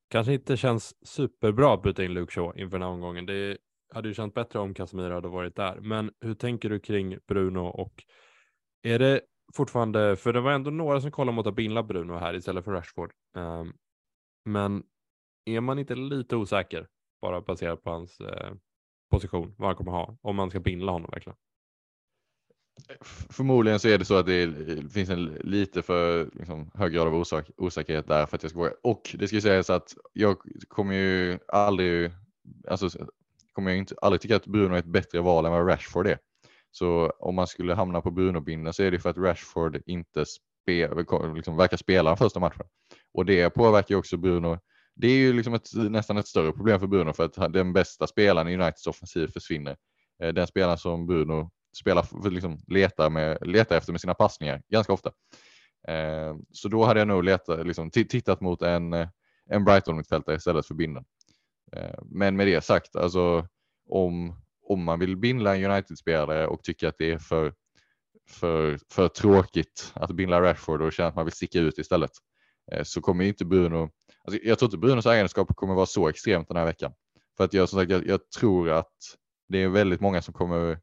kanske inte känns superbra att byta in Luke Shaw inför den här omgången. Det hade ju känts bättre om Casemiro hade varit där. Men hur tänker du kring Bruno och är det fortfarande, för det var ändå några som kollade mot att binda Bruno här istället för Rashford. Um, men är man inte lite osäker bara baserat på hans eh, position, vad han kommer ha, om man ska binda honom verkligen? Förmodligen så är det så att det finns en lite för liksom, hög grad av osak osäkerhet där för att jag ska våga. Och det ska sägas att jag kommer ju aldrig, alltså kommer jag inte, aldrig tycka att Bruno är ett bättre val än vad Rashford är. Så om man skulle hamna på Bruno-binden så är det för att Rashford inte spe, liksom, verkar spela den första matchen. Och det påverkar ju också Bruno. Det är ju liksom ett, nästan ett större problem för Bruno för att den bästa spelaren i Uniteds offensiv försvinner. Eh, den spelaren som Bruno spelar, liksom letar, med, letar efter med sina passningar ganska ofta. Eh, så då hade jag nog letat, liksom, tittat mot en, en Brighton-mittfältare istället för Binden. Eh, men med det sagt, alltså om, om man vill binda en United-spelare och tycker att det är för, för, för tråkigt att binda Rashford och känner att man vill sticka ut istället eh, så kommer inte Bruno, alltså jag tror inte Brunos egenskap kommer vara så extremt den här veckan. För att jag, som sagt, jag, jag tror att det är väldigt många som kommer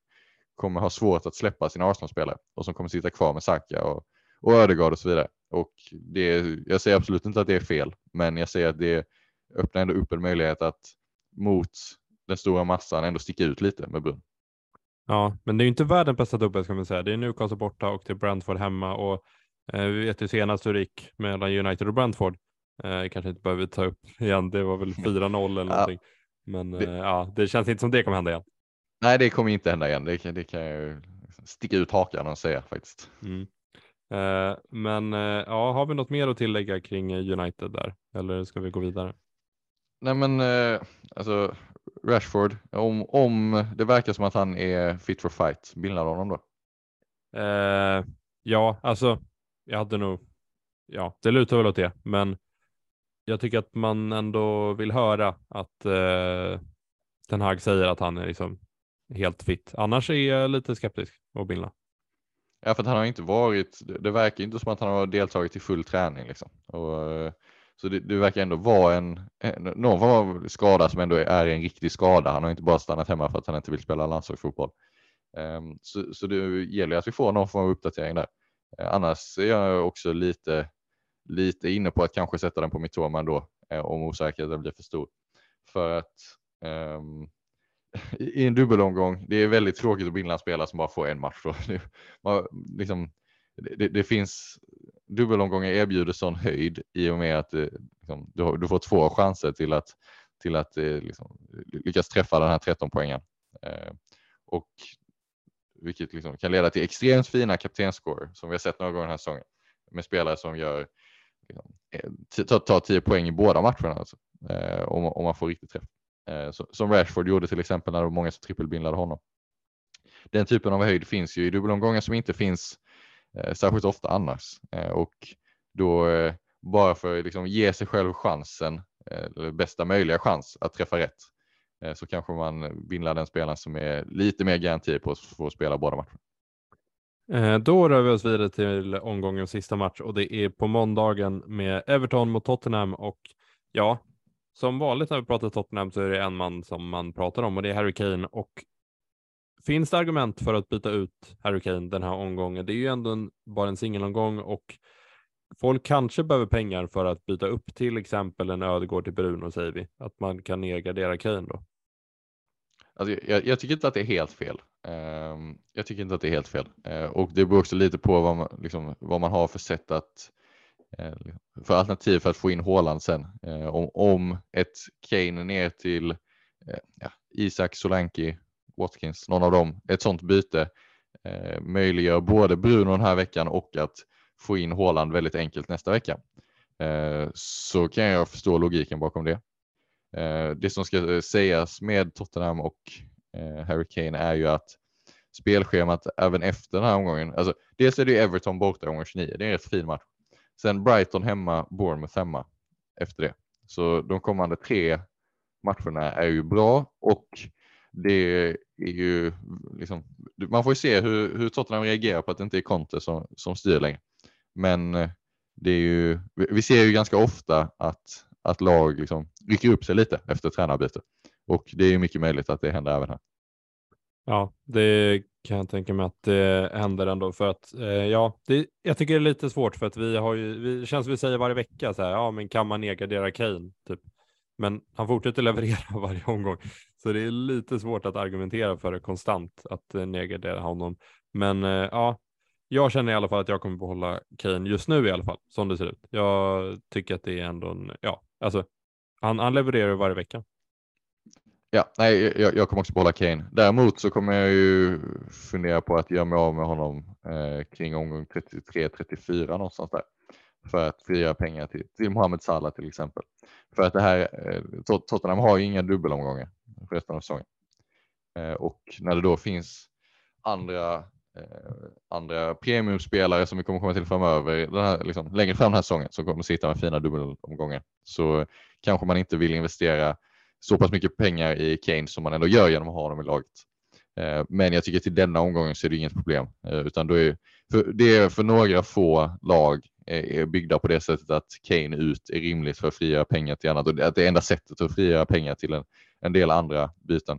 kommer ha svårt att släppa sina Arsenal-spelare och som kommer sitta kvar med Saka och, och Ödegaard och så vidare. Och det, jag säger absolut inte att det är fel, men jag säger att det öppnar ändå upp en möjlighet att mot den stora massan ändå sticka ut lite med Brun. Ja, men det är ju inte världens bästa dubbel ska man säga. Det är Newcastle borta och det är Brentford hemma och eh, vi vet ju senast hur det gick mellan United och Brentford. Eh, kanske inte behöver ta upp igen. Det var väl 4-0 eller någonting. Men det... Eh, ja, det känns inte som det kommer hända igen. Nej, det kommer inte hända igen. Det kan, det kan jag sticka ut hakan och säga faktiskt. Mm. Eh, men eh, ja, har vi något mer att tillägga kring United där? Eller ska vi gå vidare? Nej, men eh, alltså Rashford, om, om det verkar som att han är fit for fight, bildar honom då? Eh, ja, alltså jag hade nog, ja, det lutar väl åt det, men jag tycker att man ändå vill höra att eh, Ten Hag säger att han är liksom helt fit. Annars är jag lite skeptisk och Bilna. Ja, för att han har inte varit, det verkar inte som att han har deltagit i full träning liksom. Och, eh, så det, det, verkar ändå vara en, en, någon form av skada som ändå är en riktig skada. Han har inte bara stannat hemma för att han inte vill spela landslagsfotboll. Um, så, så det gäller att vi får någon form av uppdatering där. Uh, annars är jag också lite, lite inne på att kanske sätta den på Mitoma ändå uh, eh, om osäkerheten blir för stor. För att um, i en dubbelomgång, det är väldigt tråkigt att binda en spelare som bara får en match. Då. Man, liksom, det, det, finns dubbelomgångar erbjuder sån höjd i och med att eh, liksom, du, har, du, får två chanser till att, till att eh, liksom, lyckas träffa den här 13 poängen. Eh, och vilket liksom kan leda till extremt fina kaptensscore som vi har sett några gånger den här säsongen med spelare som gör liksom, tar, tar 10 poäng i båda matcherna alltså, eh, om, om man får riktigt träff. som Rashford gjorde till exempel när det var många som trippelbindlade honom. Den typen av höjd finns ju i dubbelomgångar som inte finns Eh, Eh, särskilt ofta annars. Eh, och då eh, bara för att liksom ge sig själv chansen, eller bästa möjliga chans att träffa rätt, så kanske man vinner den spelaren som är lite mer garanti på att få spela båda matcherna. Då rör vi oss vidare till omgångens sista match och det är på måndagen med Everton mot Tottenham och ja, som vanligt när vi pratar Tottenham så är det en man som man pratar om och det är Harry Kane och finns det argument för att byta ut Harry Kane den här omgången? Det är ju ändå en, bara en singelomgång och folk kanske behöver pengar för att byta upp till exempel en Ödegård till Bruno säger vi. Att man kan nedgradera Kane då. Alltså, jag, jag, tycker inte att det är helt fel. Uh, jag tycker inte att det är helt fel. Uh, och det beror också lite på vad man, liksom, vad man har för sätt att uh, för alternativ för att få in Håland sen. Uh, om, om ett Kane ner till ja, Isak Solanki Watkins, någon av dem, ett sånt byte eh, möjliggör både Bruno den här veckan och att få in Håland väldigt enkelt nästa vecka. Eh, så kan jag förstå logiken bakom det. Eh, det som ska eh, sägas med Tottenham och eh, Harry Kane är ju att spelschemat även efter den här omgången, alltså dels är det Everton borta gånger 29, det är en rätt fin match. Sen Brighton hemma, Bournemouth hemma efter det. Så de kommande tre matcherna är ju bra och det är ju liksom, man får ju se hur, hur Tottenham reagerar på att det inte är Conte som, som styr längre. Men eh, det är ju, vi ser ju ganska ofta att, att lag liksom rycker upp sig lite efter tränarbyte och det är ju mycket möjligt att det händer även här. Ja, det kan jag tänka mig att det händer ändå för att eh, ja, det, jag tycker det är lite svårt för att vi har ju, vi känns vi säger varje vecka så här, ja, men kan man nedgradera Kane? Typ. Men han fortsätter leverera varje omgång, så det är lite svårt att argumentera för det konstant att eh, nedgradera honom. Men eh, ja, jag känner i alla fall att jag kommer behålla Kane just nu i alla fall, som det ser ut. Jag tycker att det är ändå en, ja, alltså han, han levererar varje vecka. Ja, nej, jag, jag kommer också behålla Kane. Däremot så kommer jag ju fundera på att göra mig av med honom eh, kring omgång 33-34 någonstans där för att frigöra pengar till, till Mohamed Salah till exempel. För att det här, eh, Tottenham har ju inga dubbelomgångar resten av säsongen. Eh, och när det då finns andra, eh, andra premiumspelare som vi kommer komma till framöver, den här, liksom, längre fram den här säsongen, som kommer sitta med fina dubbelomgångar, så kanske man inte vill investera så pass mycket pengar i Kane som man ändå gör genom att ha honom i laget. Eh, men jag tycker till denna omgången så är det inget problem, eh, utan då är, för, det är för några få lag är byggda på det sättet att Kane ut är rimligt för att frigöra pengar till annat och att det är enda sättet att frigöra pengar till en, en del andra byten.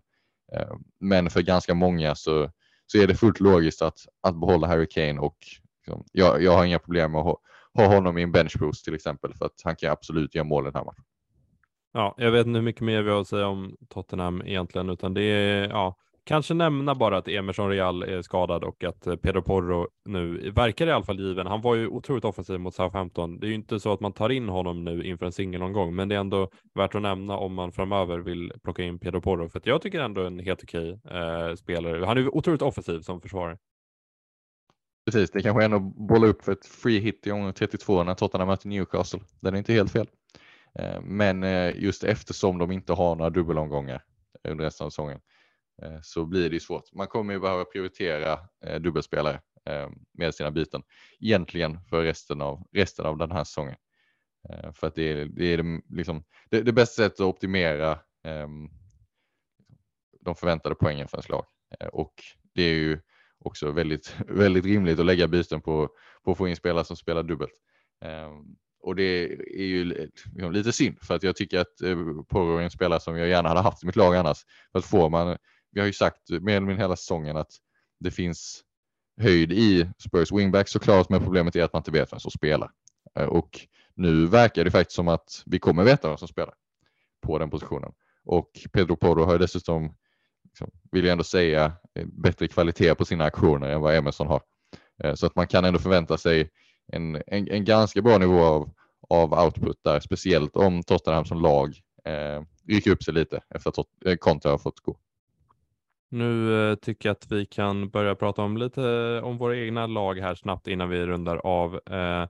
Eh, men för ganska många så, så är det fullt logiskt att, att behålla Harry Kane och liksom, jag, jag har inga problem med att ha, ha honom i en bench boost till exempel för att han kan absolut göra mål den här matchen. Ja, jag vet inte hur mycket mer vi har att säga om Tottenham egentligen, utan det är ja, Kanske nämna bara att Emerson Real är skadad och att eh, Pedro Porro nu verkar i alla fall given. Han var ju otroligt offensiv mot Southampton. Det är ju inte så att man tar in honom nu inför en singelomgång, men det är ändå värt att nämna om man framöver vill plocka in Pedro Porro, för att jag tycker ändå en helt okej eh, spelare. Han är otroligt offensiv som försvarare. Precis, det kanske är ändå bolla upp för ett free hit i omgång 32 när Tottenham möter Newcastle. Den är inte helt fel. Eh, men eh, just eftersom de inte har några dubbelomgångar under resten av säsongen Eh, så blir det svårt. Man kommer ju behöva prioritera eh, dubbelspelare eh, med sina byten egentligen för resten av, resten av den här säsongen. Eh, för att det är, det, är det, liksom, det, det bästa sättet att optimera eh, de förväntade poängen för ens lag. Eh, och det är ju också väldigt, väldigt rimligt att lägga byten på, på att få in spelare som spelar dubbelt. Ehm, och det är ju liksom lite synd för att jag tycker att eh, Porro är en spelare som jag gärna hade haft i mitt lag annars. För att får man, vi har ju sagt mer eller mindre hela säsongen att det finns höjd i Spurs wingbacks såklart, men problemet är att man inte vet vem som spelar. Eh, och nu verkar det faktiskt som att vi kommer veta vem som spelar på den positionen. Och Pedro Porro har dessutom, liksom, vill jag ändå säga, bättre kvalitet på sina aktioner än vad Emerson har. Eh, så att man kan ändå förvänta sig en, en, en ganska bra nivå av, av output där, speciellt om Tottenham som lag eh, rycker upp sig lite efter att eh, Conte har fått gå. Nu eh, tycker jag att vi kan börja prata om lite om våra egna lag här snabbt innan vi rundar av. Eh,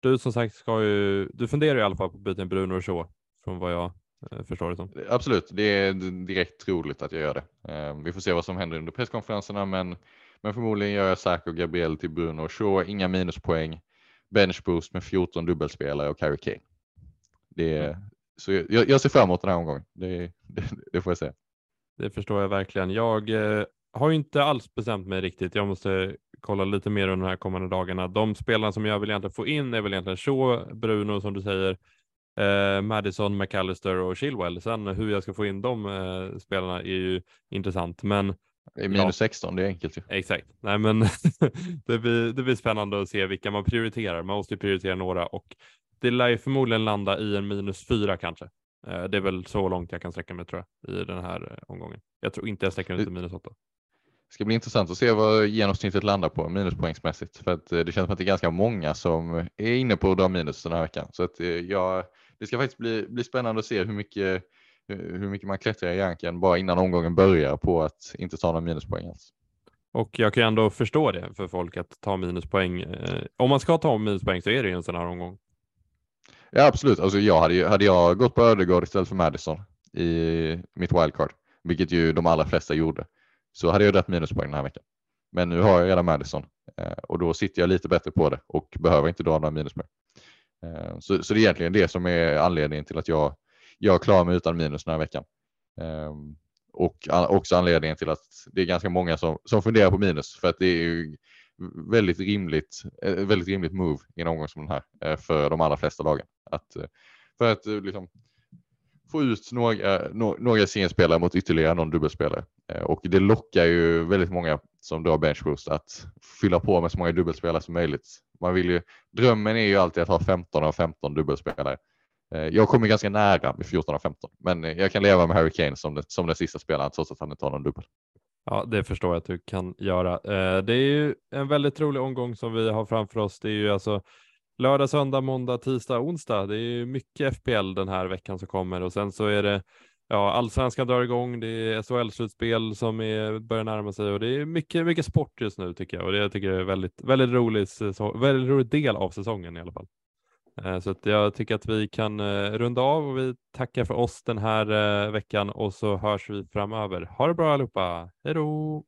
du som sagt ska ju, du funderar i alla fall på att byta in Bruno och så från vad jag eh, förstår det som. Absolut, det är direkt troligt att jag gör det. Eh, vi får se vad som händer under presskonferenserna, men, men förmodligen gör jag Zack och Gabriel till Bruno och Shaw, inga minuspoäng benchboost med 14 dubbelspelare och Harry Kane. Det mm. så jag, jag, ser fram emot den här omgången. Det, det, det, får jag säga. Det förstår jag verkligen. Jag eh, har ju inte alls bestämt mig riktigt. Jag måste kolla lite mer under de här kommande dagarna. De spelarna som jag vill egentligen få in är väl egentligen Shaw, Bruno som du säger, eh, Madison, McAllister och Chilwell. Sen hur jag ska få in de eh, spelarna är ju intressant, men det är minus ja. 16, det är enkelt ju. Exakt. Nej, men det, blir, det blir spännande att se vilka man prioriterar. Man måste ju prioritera några och det lär ju förmodligen landa i en minus 4 kanske. Eh, det är väl så långt jag kan sträcka mig tror jag i den här eh, omgången. Jag tror inte jag sträcker mig till minus 8. Det ska bli intressant att se vad genomsnittet landar på minuspoängsmässigt för att eh, det känns som att det är ganska många som är inne på att dra minus den här veckan. Så att ja, det ska faktiskt bli, bli spännande att se hur mycket hur mycket man klättrar i ranken bara innan omgången börjar på att inte ta några minuspoäng alls. Och jag kan ändå förstå det för folk att ta minuspoäng. Om man ska ta minuspoäng så är det ju en sån här omgång. Ja absolut, alltså jag hade, hade jag gått på Ödegård istället för Madison i mitt wildcard, vilket ju de allra flesta gjorde, så hade jag rätt minuspoäng den här veckan. Men nu har jag redan Madison eh, och då sitter jag lite bättre på det och behöver inte dra några minuspoäng. Eh, så, så det är egentligen det som är anledningen till att jag jag klarar mig utan minus den här veckan. Ehm, och också anledningen till att det är ganska många som, som funderar på minus för att det är ju väldigt rimligt, eh, väldigt rimligt move i en omgång som den här eh, för de allra flesta lagen. Att, eh, för att liksom, få ut några, några spelare mot ytterligare någon dubbelspelare. Och det lockar ju väldigt många som drar benchboost att fylla på med så många dubbelspelare som möjligt. Man vill ju, drömmen är ju alltid att ha 15 av 15 dubbelspelare. Jag kommer ganska nära med 14 av 15, men jag kan leva med Harry Kane som, det, som den sista spelaren trots att han inte har någon dubbel. Ja, det förstår jag att du kan göra. Eh, det är ju en väldigt rolig omgång som vi har framför oss. Det är ju alltså lördag, söndag, måndag, tisdag, onsdag. Det är ju mycket FPL den här veckan som kommer och sen så är det ja, allsvenskan drar igång. Det är SHL-slutspel som är, börjar närma sig och det är mycket, mycket sport just nu tycker jag och det tycker jag är väldigt, väldigt rolig, väldigt rolig del av säsongen i alla fall. Eh, så att jag tycker att vi kan eh, runda av och vi tackar för oss den här eh, veckan och så hörs vi framöver. Ha det bra allihopa. Hej då!